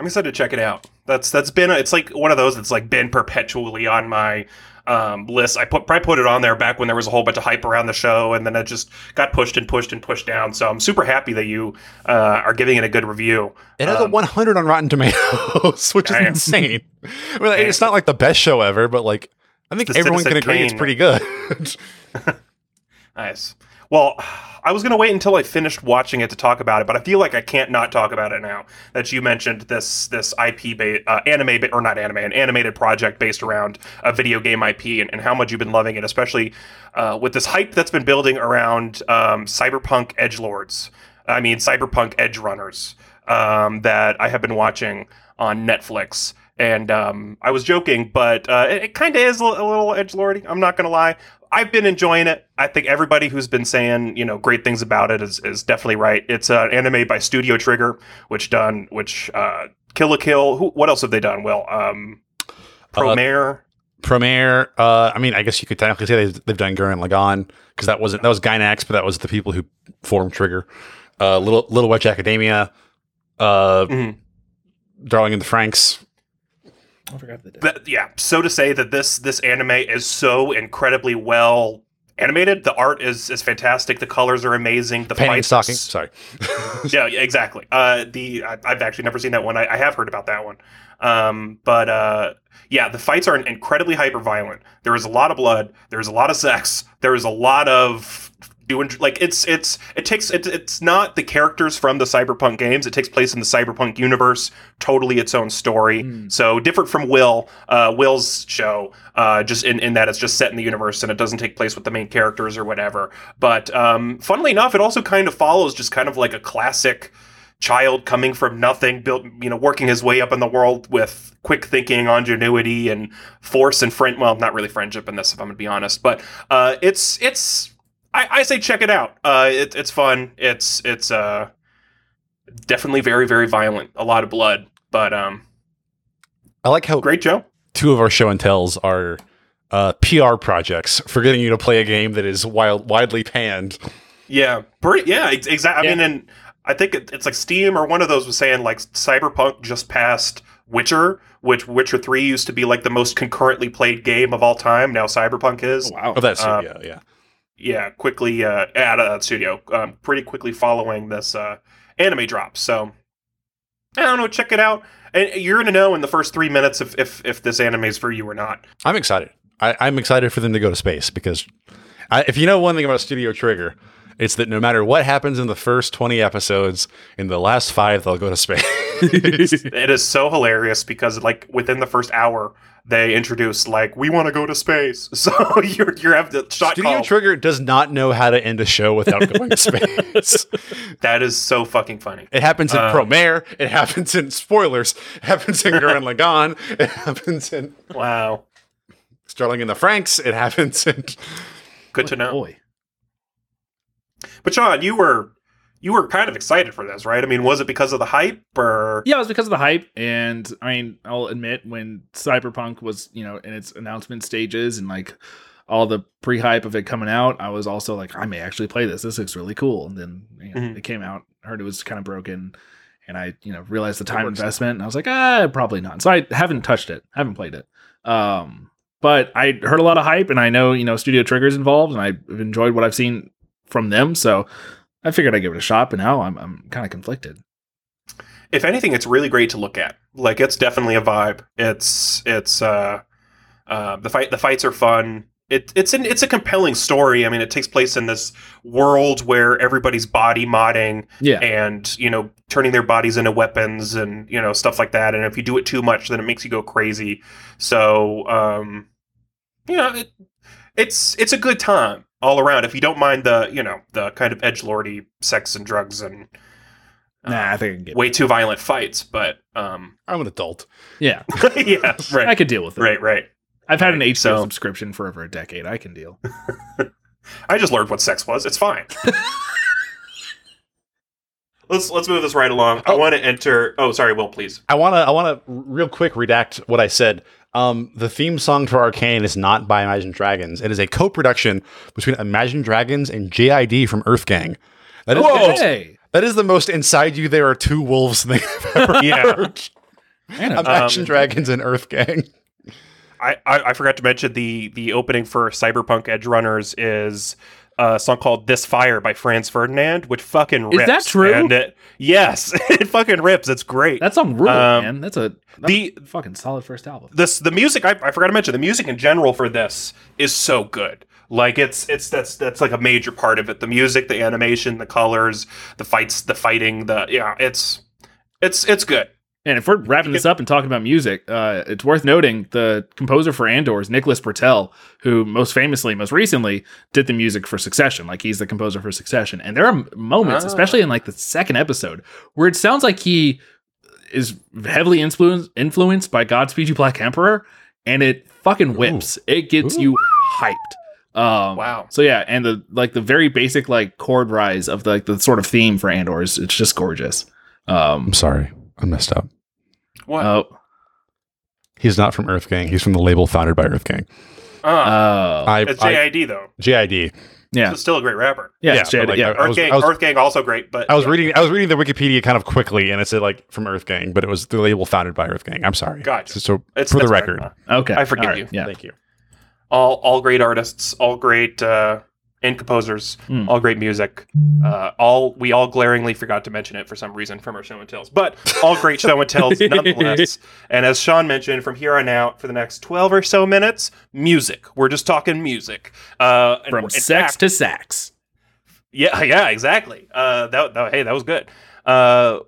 I'm excited to check it out. That's that's been a, it's like one of those that's like been perpetually on my um, list. I put probably put it on there back when there was a whole bunch of hype around the show, and then it just got pushed and pushed and pushed down. So I'm super happy that you uh, are giving it a good review. it has Um, a 100 on rotten tomatoes which is Damn. insane I mean, it's not like the best show ever but like i think everyone can Citizen agree it's pretty good Nice. Well, I was going to wait until I finished watching it to talk about it, but I feel like I can't not talk about it now that you mentioned this this IP uh, anime ba- or not anime, an animated project based around a video game IP and, and how much you've been loving it, especially uh, with this hype that's been building around um, cyberpunk edge lords. I mean, cyberpunk edge runners um, that I have been watching on Netflix. And um, I was joking, but uh, it, it kind of is a, a little edge lordy. I'm not gonna lie. I've been enjoying it. I think everybody who's been saying you know great things about it is, is definitely right. It's an anime by Studio Trigger, which done which uh, Kill la Kill. Who, what else have they done? Well, um, Promare. Premiere, uh, I mean, I guess you could technically say they've, they've done Gurren Lagann because that wasn't that was Gainax, but that was the people who formed Trigger. Uh, Little Little Witch Academia, uh, Mhm. Darling in the Franxx. I forgot the That- yeah. So to say that this this anime is so incredibly well animated. The art is is fantastic. The colors are amazing. The Panty and fights- stocking. Sorry. yeah, yeah, exactly. Uh, the I, I've actually never seen that one. I, I have heard about that one. Um, but uh, yeah, the fights are incredibly hyper violent. There is a lot of blood. There's a lot of sex. There is a lot of like it's it's it takes it, it's not the characters from the cyberpunk games. It takes place in the cyberpunk universe, totally its own story. So different from Will, uh, Will's show, uh, just in, in that it's just set in the universe and it doesn't take place with the main characters or whatever. But um, funnily enough, it also kind of follows just kind of like a classic child coming from nothing, built you know, working his way up in the world with quick thinking, ingenuity, and force and friend. Well, not really friendship in this, if I'm gonna be honest, but uh, it's it's. I, I say check it out. Uh, it, it's fun. It's it's uh, definitely very very violent. A lot of blood, but um, I like how great Joe. two of our show and tells are uh, PR projects for getting you to play a game that is wild, widely panned. Yeah, pretty. Yeah, exactly. I mean, and I think it, it's like Steam or one of those was saying like Cyberpunk just passed Witcher, which Witcher Three used to be like the most concurrently played game of all time. Now Cyberpunk is. wow. Oh, that's Uh, yeah, yeah. Yeah, quickly uh, out of that studio, um, pretty quickly following this uh, anime drop. So I don't know. Check it out, and you're gonna know in the first three minutes if if, if this anime is for you or not. I'm excited. I, I'm excited for them to go to space because I, if you know one thing about Studio Trigger, it's that no matter what happens in the first 20 episodes, in the last five, they'll go to space. it is so hilarious because like within the first hour they introduced like we want to go to space so you're you're have the shot Studio call. Trigger does not know how to end a show without going to space. that is so fucking funny It happens in Uh, Promare. It happens in spoilers. It happens in Gurren Lagann. It happens in wow Sterling and the Franks. It happens in. good to know Boy. but sean you were you were kind of excited for this right i mean was it because of the hype or Yeah, it was because of the hype, and I mean, I'll admit when Cyberpunk was, you know, in its announcement stages and like all the pre-hype of it coming out, I was also like, I may actually play this. This looks really cool. And then you know, Mhm. it came out, heard it was kind of broken, and I, you know, realized the time investment, and I was like, ah, probably not. So I haven't touched it, haven't played it. Um, but I heard a lot of hype, and I know, you know, Studio Trigger's involved, and I've enjoyed what I've seen from them. So I figured I'd give it a shot, but now I'm, I'm kind of conflicted. if anything it's really great to look at like it's definitely a vibe it's it's uh uh the fight the fights are fun it, it's an it's a compelling story. I mean, it takes place in this world where everybody's body modding Yeah. and you know turning their bodies into weapons and you know stuff like that and if you do it too much then it makes you go crazy so um you know it, it's it's a good time all around if you don't mind the you know the kind of edge lordy sex and drugs and uh, Nah, I think I can get way too violent fights but um I'm an adult. Yeah. yeah right. I could deal with it. right right I've had an Right, HBO so- subscription for over a decade. I can deal. i just learned what sex was it's fine let's let's move this right along i Oh. want to enter oh sorry will please I want to I want to real quick redact what I said. Um, the theme song for Arcane is not by Imagine Dragons. It is a co-production between Imagine Dragons and JID from Earth Gang. That is, Whoa! Hey. that is the most inside you there are two wolves thing I've ever Yeah. heard. I'm- Imagine Um, Dragons and Earth Gang. I, I, I forgot to mention the the opening for Cyberpunk Edge Runners is a song called "This Fire" by Franz Ferdinand, which fucking rips. Is that true? And it, yes, it fucking rips. It's great. that's on rule, Um, man. That's a that's the- a fucking solid first album. this the music. I, I forgot to mention the music in general for this is so good. Like it's it's that's that's like a major part of it. The music, the animation, the colors, the fights, the fighting. The yeah, it's it's it's good. And if we're wrapping this up and talking about music, uh, it's worth noting the composer for Andor is Nicholas Britell, who most famously, most recently, did the music for Succession. Like he's the composer for Succession. And there are moments, Ah. especially in like the second episode, where it sounds like he is heavily influenced influenced by Godspeed You Black Emperor, and it fucking whips. It gets Ooh. you hyped. Um, Wow. So yeah, and the like the very basic like chord rise of the, like the sort of theme for Andor is it's just gorgeous. Um, I'm sorry, I messed up. What? oh, He's not from Earth Gang. He's from the label founded by Earth Gang. uh, oh, I, it's I JID though. JID. yeah. It's still a great rapper. Yeah, Yeah, it's but, Jada- like, yeah. I- Earth was- Gang, was- Earth Gang also great, but I was yeah. reading I was reading the Wikipedia kind of quickly, and it said like from Earth Gang, but it was the label founded by Earth Gang. I'm sorry. Gotcha. So, so It's- for the record, fine. okay, I forgive All right, you. Yeah, thank you. all all great artists, all great uh, and composers, all great music. Uh, all we all glaringly forgot to mention it for some reason from our show and tells, but all great show and tells nonetheless. And as Sean mentioned, from here on out for the next twelve or so minutes, music. We're just talking music. Uh, and From in sex fact- to sax. yeah, yeah, exactly. Uh, that, that hey, that was good. Uh,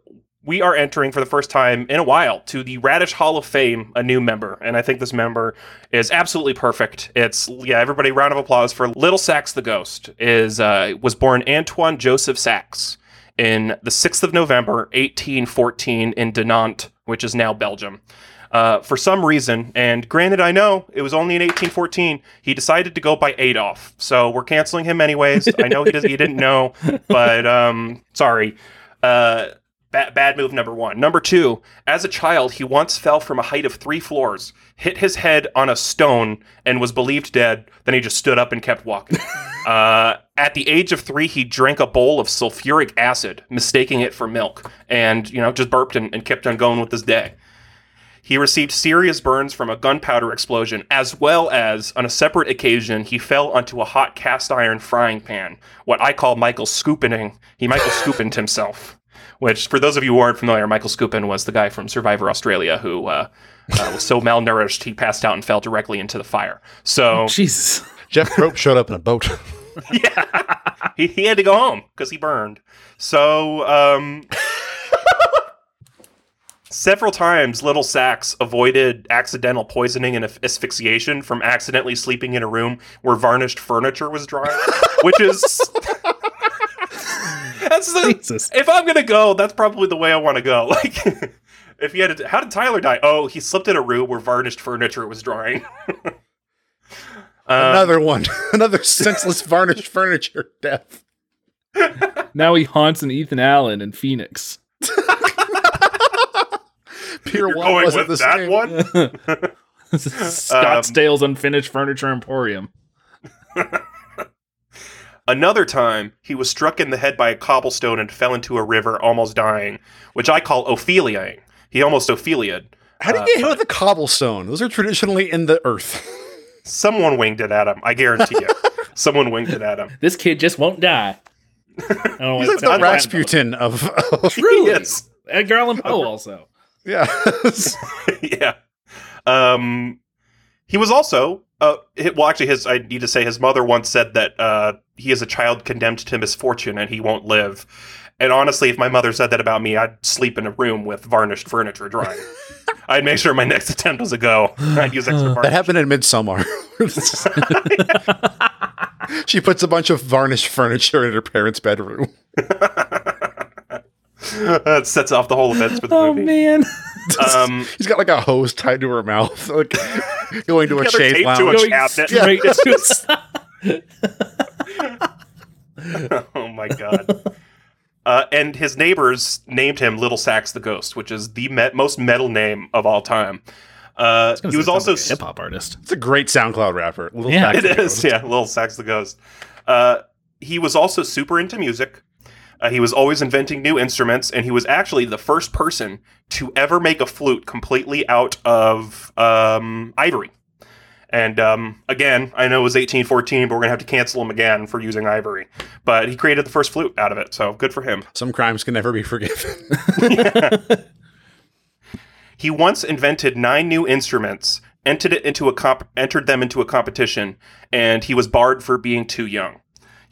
we are entering for the first time in a while to the Radish Hall of Fame, a new member, and I think this member is absolutely perfect. It's yeah, everybody, round of applause for Little Sax the Ghost. Is uh, was born Antoine Joseph Sax in the sixth of November, eighteen fourteen, in Dinant, which is now Belgium. Uh, for some reason, and granted, I know it was only in 1814, he decided to go by Adolf. So we're canceling him anyways. I know he, does, he didn't know, but um, sorry. Uh, ba- bad move number one. Number two, as a child, he once fell from a height of three floors, hit his head on a stone, and was believed dead. Then he just stood up and kept walking. uh, at the age of three, he drank a bowl of sulfuric acid, mistaking it for milk, and you know just burped and, and kept on going with his day. He received serious burns from a gunpowder explosion, as well as, on a separate occasion, he fell onto a hot cast iron frying pan, what I call Michael scooping. He Michael Scoopined himself. Which, for those of you who aren't familiar, Michael Skupin was the guy from Survivor Australia who uh, uh, was so malnourished he passed out and fell directly into the fire. So Jesus. Jeff Probst showed up in a boat. yeah, he, he had to go home because he burned. So, um, several times, Little Sax avoided accidental poisoning and asphyxiation from accidentally sleeping in a room where varnished furniture was drying, which is. That's the, Jesus. if I'm gonna go, that's probably the way I want to go. Like, if he had, to, how did Tyler die? Oh, he slipped in a room where varnished furniture was drying. Um, Another one. Another senseless varnished furniture death. Now he haunts an Ethan Allen in Phoenix. Pier You're one wasn't the that same. one. Scottsdale's unfinished furniture emporium. Another time, he was struck in the head by a cobblestone and fell into a river, almost dying, which I call Opheliaing. He almost Ophelia'd. How do you get hit with a cobblestone? Those are traditionally in the earth. Someone winged it at him. I guarantee you. Someone winged it at him. This kid just won't die. I don't He's like the Rasputin of. Truly. Yes. Edgar Allan Poe also. yeah. yeah. Um, he was also uh, hi- well, actually, his I need to say his mother once said that uh, he is a child condemned to misfortune and he won't live. And honestly, if my mother said that about me, I'd sleep in a room with varnished furniture drying. I'd make sure my next attempt was a go. I'd use extra That happened in Midsummer. she puts a bunch of varnished furniture in her parents' bedroom. that sets off the whole events for the Oh movie. man. Um, He's got like a hose tied to her mouth, like going to a Yeah, they're shave lounge. to a Going cabinet. straight to- oh my god. Uh, and his neighbors named him Little Sax the Ghost, which is the me- most metal name of all time. Uh, he was also hip hop artist. It's a great SoundCloud rapper. Little Yeah, Sax It the is, Ghost. yeah, Little Sax the Ghost. Uh, he was also super into music. Uh, he was always inventing new instruments, and he was actually the first person to ever make a flute completely out of um, ivory. And um, again, I know it was 1814, but we're gonna have to cancel him again for using ivory. But he created the first flute out of it, so good for him. Some crimes can never be forgiven. He once invented nine new instruments, entered it into a comp- entered them into a competition, and he was barred for being too young.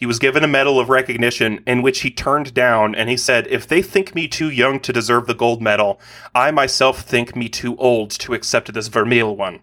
He was given a medal of recognition in which he turned down, and he said, "If they think me too young to deserve the gold medal, I myself think me too old to accept this vermeil one."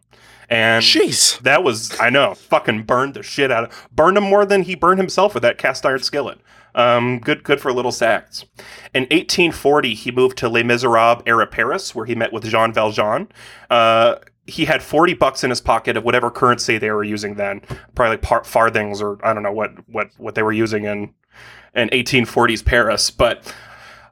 And Jeez. that was I know fucking burned the shit out of burned him more than he burned himself with that cast iron skillet. Um, good good for little Sax. In 1840, he moved to Les Miserables era Paris, where he met with Jean Valjean. Uh, he had 40 bucks in his pocket of whatever currency they were using then, probably like par- farthings or I don't know what what what they were using in in 1840s Paris, but.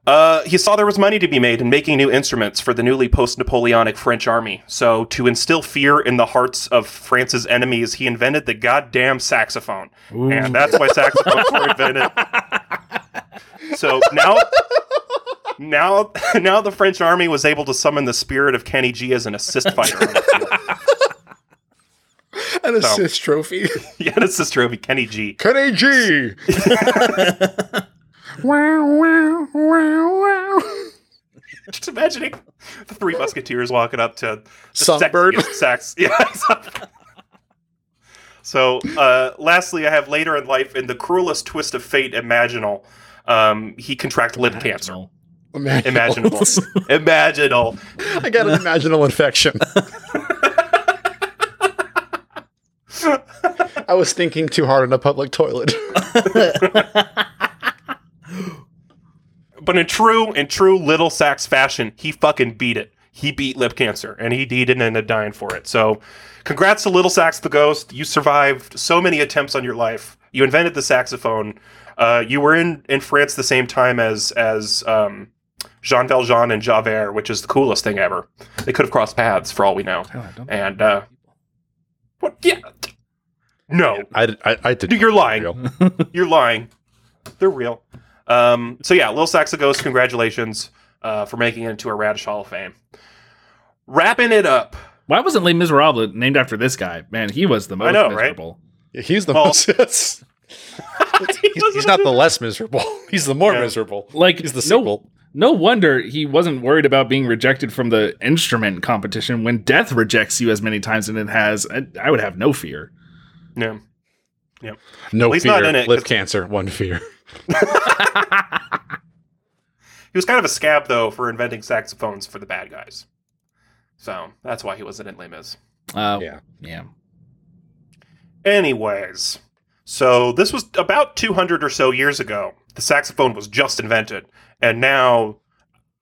Uh, he saw there was money to be made in making new instruments for the newly post-Napoleonic French army. So, to instill fear in the hearts of France's enemies, he invented the goddamn saxophone, and that's why saxophones were invented. So now, now, now, the French army was able to summon the spirit of Kenny G as an assist fighter. on the. An So- assist trophy. yeah, that's this trophy, Kenny G. Kenny G. wow, wow, wow, wow. Just imagining the three musketeers walking up to the Songbird. sexiest sax. Yeah. so, uh, lastly, I have later in life, in the cruelest twist of fate imaginal, um, he contracted lip cancer. Imaginable. Imaginal. I got an imaginal infection. I was thinking too hard in a public toilet. But in true, in true little sax fashion, he fucking beat it. He beat lip cancer, and he, he didn't end up dying for it. So, congrats to Little Sax the Ghost. You survived so many attempts on your life. You invented the saxophone. Uh, you were in, in France the same time as as um, Jean Valjean and Javert, which is the coolest thing ever. They could have crossed paths for all we know. And uh, what? Yeah, no, I, I, I did. you're lying. Real. You're lying. They're real. Um, so yeah, Lil Sax the Ghost, congratulations uh, for making it into a Radish Hall of Fame. Wrapping it up. Why wasn't Les Miserables named after this guy? Man, he was the most I know, right? miserable. Yeah, he's the Well- most. he's, he's not the less miserable. He's the more Yeah. miserable. Like He's the no, sequel. No wonder he wasn't worried about being rejected from the instrument competition. When death rejects you as many times as it has, I, I would have no fear. Yeah. No Well, he's fear. not in it, Lip 'cause- cancer. One fear. He was kind of a scab though for inventing saxophones for the bad guys. So that's why he wasn't in Les Mis. Uh, Yeah. yeah. Anyways, so this was about 200 or so years ago. The saxophone was just invented, and now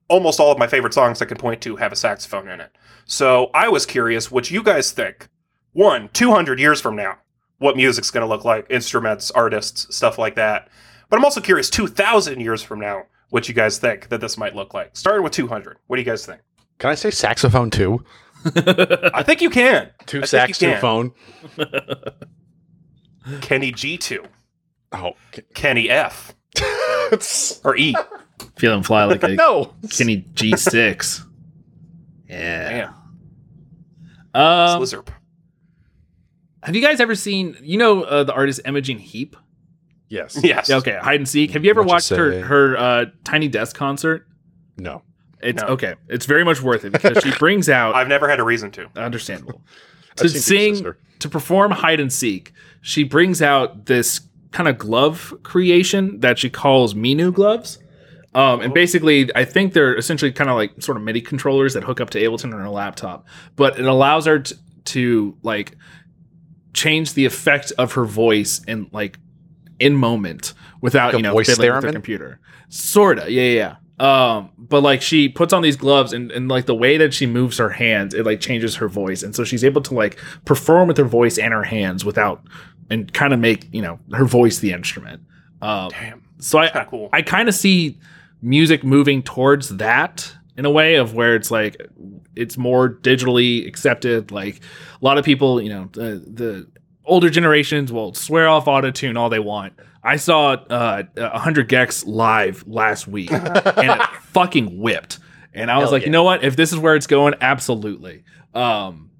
almost all of my favorite songs I can point to have a saxophone in it. So I was curious what you guys think. One, 200 years from now, what music's going to look like, instruments, artists, stuff like that. But I'm also curious 2,000 years from now, what you guys think that this might look like. Starting with 200, what do you guys think? Can I say saxophone too? I think you can. Two I think you can. saxophone. Kenny G2, Oh, Kenny F, or E. Feeling fly like a no. Kenny G6. Yeah. Damn. Um, Slizzerp. have you guys ever seen, you know, uh, the artist Imogen Heap? Yes. Yes. Yeah, okay, hide and seek. Have you ever What you watched her her uh, Tiny Desk concert? No. It's No. okay. It's very much worth it because she brings out I've never had a reason to. understandable to sing Sister. to perform hide and seek. She brings out this kind of glove creation that she calls MiMU gloves. Um, and basically, I think they're essentially kind of like sort of MIDI controllers that hook up to Ableton on her laptop, but it allows her to, to like change the effect of her voice in like in moment without Like you know voice fiddling with her theremin? computer. Sorta, yeah, yeah. yeah. Um, but like she puts on these gloves and, and like the way that she moves her hands, it like changes her voice, and so she's able to like perform with her voice and her hands without and kind of make you know her voice the instrument. Um, Damn. so I Kind of cool. I kind of see music moving towards that in a way of where it's like it's more digitally accepted. Like a lot of people, you know, the, the older generations will swear off auto tune all they want. I saw uh, 100 gecs live last week and it fucking whipped. And I was Hell like, yeah. you know what? If this is where it's going, absolutely. Um,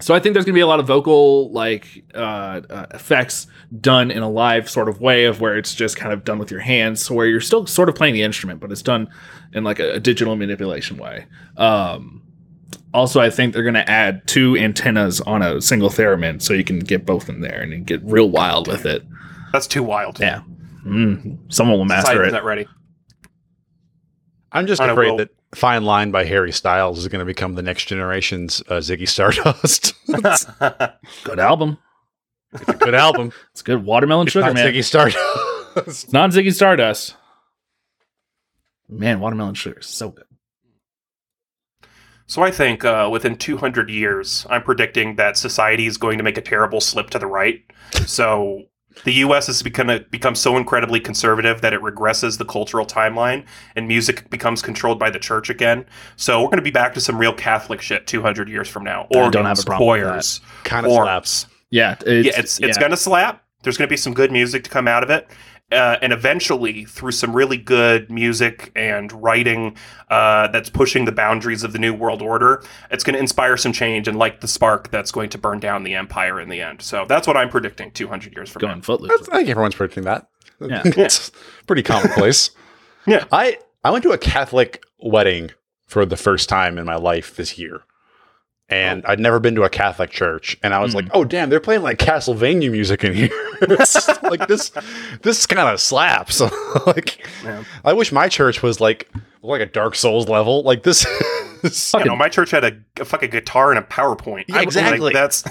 so I think there's gonna be a lot of vocal like uh, uh, effects done in a live sort of way of where it's just kind of done with your hands, so where you're still sort of playing the instrument, but it's done in like a, a digital manipulation way. Um, also, I think they're gonna add two antennas on a single theremin, so you can get both in there and get real wild with it. That's too wild. Yeah, mm, someone will master Society's it. not ready. I'm just I know, afraid Will. that Fine Line by Harry Styles is going to become the next generation's uh, Ziggy Stardust. Good album. it's a good album. It's good watermelon It's sugar, not man. Ziggy Stardust. It's not Ziggy Stardust. Man, watermelon sugar is so good. So I think uh, within 200 years, I'm predicting that society is going to make a terrible slip to the right. So the U.S. has going to become so incredibly conservative that it regresses the cultural timeline, and music becomes controlled by the church again. So we're going to be back to some real Catholic shit 200 years from now. I Organs, don't have a problem with choirs, kind of slaps. Yeah, it's, yeah, it's it's yeah. gonna slap. There's gonna be some good music to come out of it, uh, and eventually through some really good music and writing uh, that's pushing the boundaries of the new world order it's going to inspire some change and light the spark that's going to burn down the empire in the end so that's what i'm predicting 200 years from Going now footloose. I think everyone's predicting that. Yeah. it's pretty commonplace. Yeah. I I went to a Catholic wedding for the first time in my life this year. Oh. And I'd never been to a Catholic church, and I was like, mm. "Oh damn, they're playing like Castlevania music in here. Like this, this kind of slaps." like, Yeah. I wish my church was like like a Dark Souls level. Like this, this you know my church had a, a fucking guitar and a powerpoint Yeah, exactly. like, that's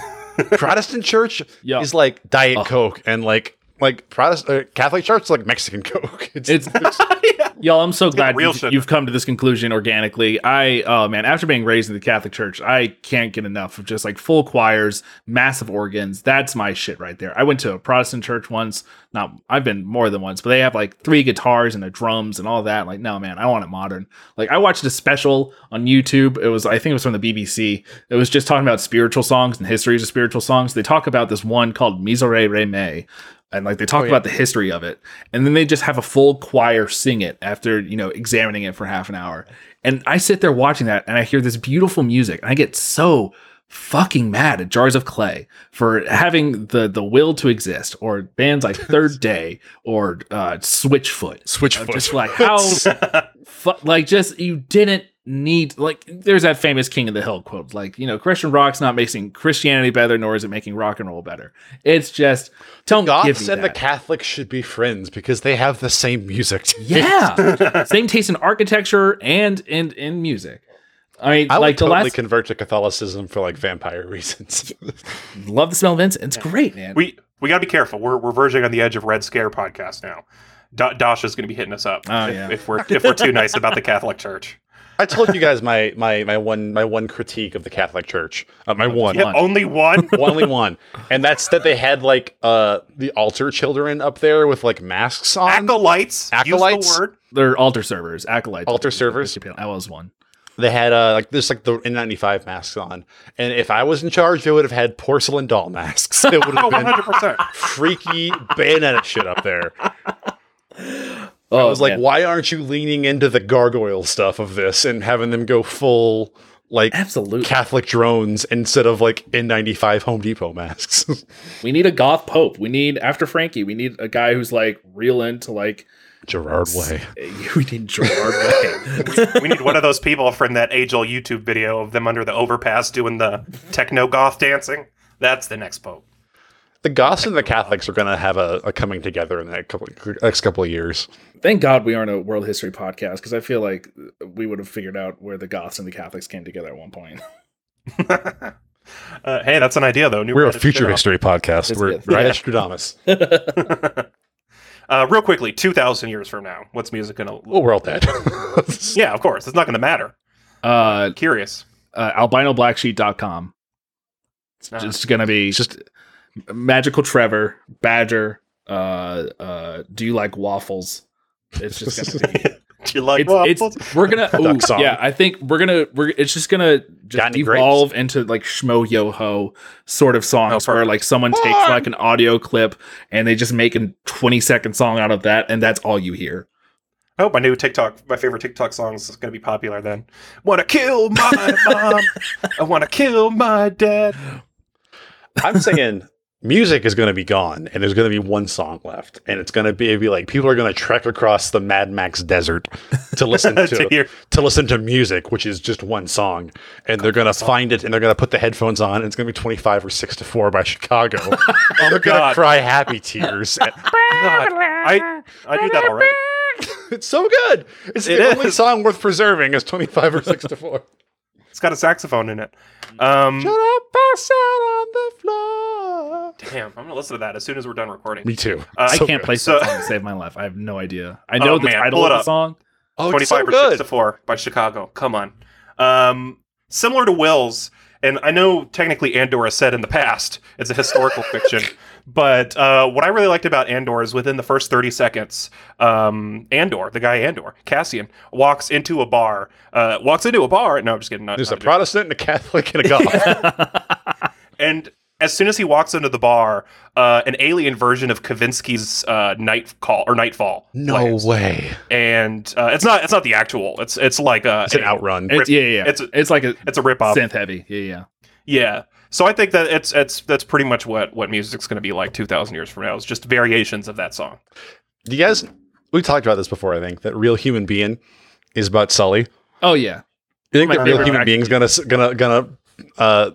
Protestant church Yeah. is like Diet Oh. Coke, and like like Protestant uh, Catholic church is like Mexican Coke. It's, It's y'all. I'm so glad real you've, you've come to this conclusion organically. I oh man, after being raised in the Catholic Church, I can't get enough of just like full choirs, massive organs. That's my shit right there. I went to a Protestant church once. Not I've been more than once, but they have like three guitars and the drums and all that. Like no man, I want it modern. Like I watched a special on YouTube. It was I think it was from the BBC. It was just talking about spiritual songs and histories of spiritual songs. They talk about this one called Miserere Re Me and like they talk Oh, yeah. about the history of it and then they just have a full choir sing it after you know examining it for half an hour and i sit there watching that and i hear this beautiful music and i get so fucking mad at jars of clay for having the the will to exist or bands like third day or uh switchfoot Switchfoot. just like how fu- like just you didn't need like there's that famous king of the hill quote like you know christian rock's not making christianity better nor is it making rock and roll better. It's just don't give Goths me and the. Catholics should be friends because they have the same music. yeah. Same taste in architecture and in in music. I mean I like the totally last convert to Catholicism for like vampire reasons. love the smell of incense it's great man. We we got to be careful. We're, we're verging on the edge of red scare podcast now. Da- dasha's going to be hitting us up Oh, if, yeah. if we're if we're too nice about the catholic church I told you guys my my my one my one critique of the Catholic Church. Uh, my one. yeah, only one Only one. And that's that they had like uh the altar children up there with like masks on. acolytes use the word they're altar servers acolytes Altar servers? i was one They had uh like this like the N95 masks on. And if I was in charge, they would have had porcelain doll masks. It would oh have been 100% freaky bayonetta shit up there. Oh, I was like, man. why aren't you leaning into the gargoyle stuff of this and having them go full like absolutely Catholic drones instead of like N95 Home Depot masks? we need a goth pope we need after frankie we need a guy who's like real into like Gerard Way. we need gerard way we need one of those people from that age-old youtube video of them under the overpass doing the techno goth dancing that's the next pope The Goths and the Catholics are going to have a, a coming together in the next couple, next couple of years. Thank God we aren't a world history podcast because I feel like we would have figured out where the Goths and the Catholics came together at one point. uh, hey that's an idea though New We're a future spin-off. history podcast. It's We're good. right Yeah. Stradamus. uh, real quickly 2000 years from now what's music gonna Well, we're all dead. yeah of course it's not gonna matter Uh, curious uh, albinoblacksheep.com. It's Uh, just going to be just magical Trevor, Badger. Uh, uh, do you like waffles? It's just going to be. do you like it's, waffles? it's we're gonna ooh, Duck yeah i think we're gonna we're it's just gonna just any grapes? evolve into like Schmoyoho sort of songs Oh, where like someone takes like an audio clip and they just make a 20 second song out of that and that's all you hear I hope my new TikTok, my favorite TikTok song is going to be popular then. Want to kill my mom. I want to kill my dad. I'm saying music is going to be gone, and there's going to be one song left, and it's going to be, be like people are going to trek across the Mad Max desert to listen to, To to listen to music, which is just one song, and they're going to find it, and they're going to put the headphones on, and it's going to be 25 or six to four by Chicago. and they're going to cry happy tears. God, I, I do that already. it's so good. It's It the only song worth preserving is 25 or six to four. It's got a saxophone in it. Um, Shut up, pass out on the floor. damn, I'm going to listen to that as soon as we're done recording. Me too. Uh, i So can't good. play So- that song to save my life i have no idea i know Oh, the man, title of the song Oh, it's 25 so or 6 to 4 by Chicago. Come on. Um, similar to Will's, and I know technically Andor has said in the past it's a historical fiction, but uh, what I really liked about Andor is within the first 30 seconds, um, Andor, the guy Andor, Cassian, walks into a bar. Uh, walks into a bar. No, I'm just kidding. Not, There's not a a. Protestant and a Catholic and a God. and as soon as he walks into the bar, uh, an alien version of Kavinsky's uh, Night Call or Nightfall. No plays. way. And uh, it's not it's not the actual. It's it's like a It's an outrun. It's, yeah, yeah, yeah. It's It's, like a It's a rip off. synth heavy. Yeah, yeah. Yeah. So I think that it's it's that's pretty much what what music's going to be like 2000 years from now. It's just variations of that song. Do you guys? We talked about this before. I think that real human being is about Sully. Oh yeah. You think My that real human fact- being's gonna gonna gonna uh,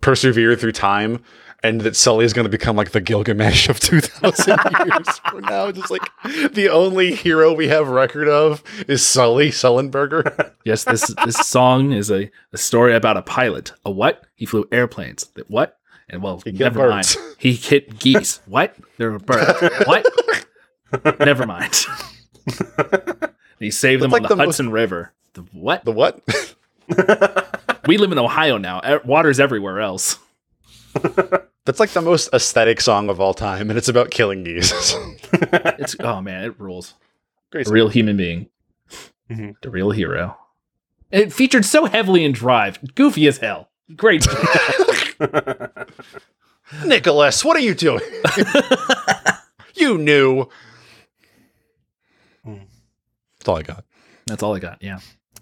persevere through time, and that Sully is gonna become like the Gilgamesh of two thousand years from now? Just like the only hero we have record of is Sully Sullenberger. Yes, this this song is a, a story about a pilot. A what? He flew airplanes. That what? And well, He never birds. mind. He hit geese. what? There were birds. what? never mind. he saved them That's on like the, the most- Hudson River. The what? the what? we live in Ohio now. Water's everywhere else. That's like the most aesthetic song of all time, and it's about killing geese. It's oh man, it rules. Great A real human being. Mhm. The real hero. It featured so heavily in Drive. Goofy as hell. Great. Nicholas, what are you doing? you knew. Hmm. That's all I got. That's all I got. Yeah.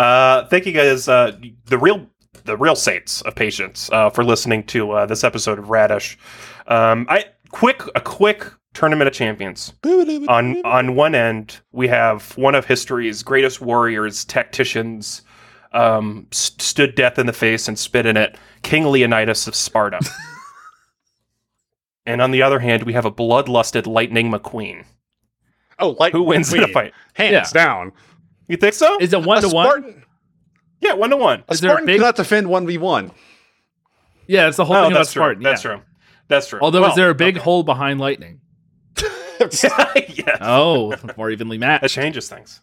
Uh, thank you guys, uh, the real the real saints of patience, uh, for listening to uh, this episode of Radish. Um, I quick a quick tournament of champions. On on one end, we have one of history's greatest warriors, tacticians, um, st- stood death in the face and spit in it, King Leonidas of Sparta. and on the other hand, we have a bloodlusted Lightning McQueen. Oh, like Who wins in a fight? Hands Yeah. down. You think so? Is it one to one? Yeah, one to one. a Is there a Spartan big- cannot defend one v one. Yeah, it's the whole Oh, thing about that's true. Spartan. That's yeah. true. That's true. Although, Well, is there a big okay. hole behind lightning? yeah, Oh, more evenly matched. that changes things.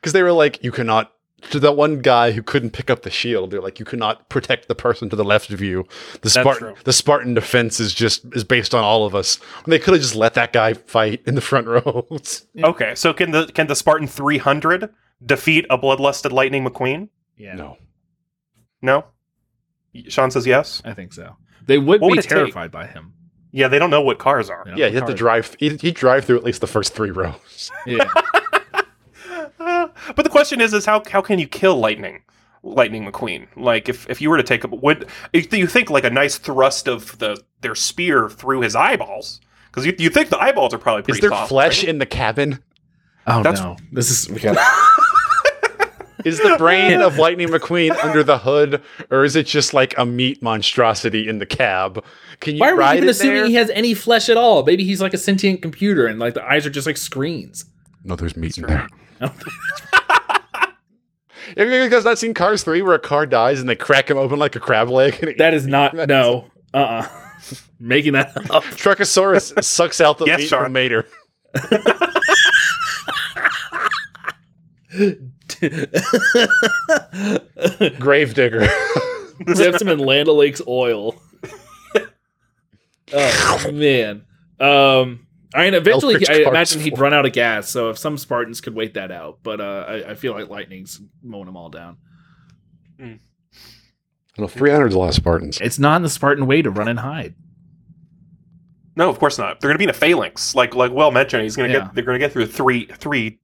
Because they were like, you cannot. To that one guy who couldn't pick up the shield, they're like, you cannot protect the person to the left of you. The Spartan, the Spartan defense is just is based on all of us. And they could have just let that guy fight in the front rows. Okay, so can the can the Spartan 300 defeat a bloodlusted Lightning McQueen? Yeah, no, No. Sean says yes. I think so. They would What be would it take? terrified by him. Yeah, they don't know what cars are. Yeah, know you have to drive. He would drive through at least the first three rows. Yeah. Uh, but the question is, is how how can you kill Lightning, Lightning McQueen? Like if if you were to take a would if you think like a nice thrust of the their spear through his eyeballs? Because you, you think the eyeballs are probably pretty Is there soft, flesh right? in the cabin? Oh That's- no, this is we got. Is the brain of Lightning McQueen under the hood, or is it just like a meat monstrosity in the cab? Can you Why are we even assuming there? he has any flesh at all? Maybe he's like a sentient computer, and like the eyes are just like screens. No, there's meat in there. Oh. Have you guys not seen Cars 3 where a car dies and they crack him open like a crab leg? And That is not no. Uh. uh Making that up. Truckosaurus sucks out the Yes, meat Sean. from Mater. Gravedigger. Dips him in Land O'Lakes oil. oh man. Um. I mean, eventually, Eldritch I Cars imagine he'd run out of gas. So if some Spartans could wait that out, but uh, I, I feel like Lightning's mowing them all down. no, 300 is a lot of Spartans. It's not in the Spartan way to run and hide. No, of course not. They're going to be in a phalanx, like like well mentioned. He's going to Yeah. get. They're going to get through three three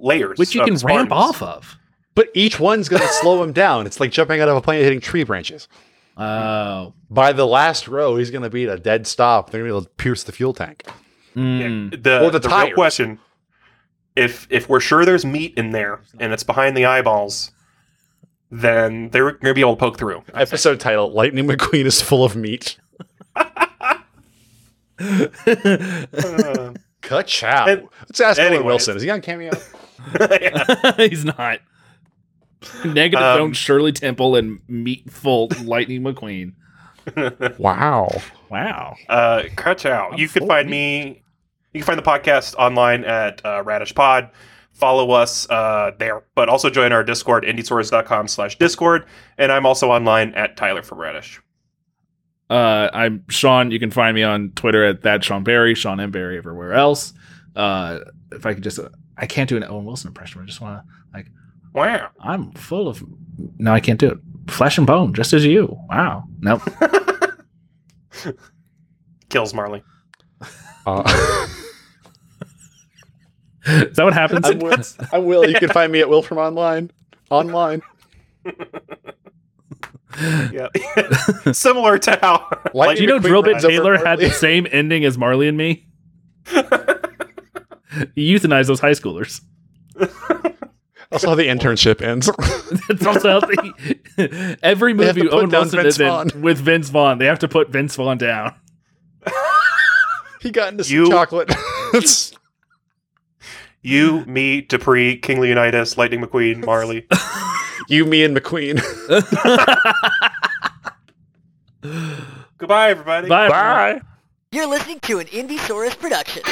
layers, which you of can ramp off of. But each one's going to slow him down. It's like jumping out of a plane and hitting tree branches. Oh, By the last row, he's going to be at a dead stop. They're going to be able to pierce the fuel tank. Mm. The, Or the the, real question: if if we're sure there's meat in there and it's behind the eyeballs, then they're going to be able to poke through. Episode title Lightning McQueen is full of meat. Uh, Ka-chow. Let's ask Owen. Wilson. Is he on Cameo? He's not. Negative Um, zone Shirley Temple and meatful Lightning McQueen. Wow. Wow. Uh, Crutch out. I'm You can find of me. You can find the podcast online at uh, Radish Pod. Follow us uh, there, but also join our Discord, indiesource.com slash Discord. And I'm also online at Tyler from Radish. Uh, I'm Sean. You can find me on Twitter at that Sean Barry, Sean M Barry everywhere else. Uh, if I could just, uh, I can't do an Owen Wilson impression. I just want to like, Wow. I'm full of. No, I can't do it. Flesh and bone, just as you. Wow. Nope. Kills Marley. Uh, Is that what happens? I'm, Will, I'm Will. You can find me at Will from online. Online. Yeah. Similar to how. Like- do you know Queen Drillbit Taylor had the same ending as Marley and me? He euthanized those high schoolers. Also, how the internship ends. It's also how they, every They have to movie put Owen Wilson Vince is in Vaughn. with Vince Vaughn. They have to put Vince Vaughn down. he got into some You- chocolate. You, me, Dupree, King Leonidas, Lightning McQueen, Marley. you, me, and McQueen. Goodbye, everybody. Bye. everyone. You're listening to an Indie Saurus production.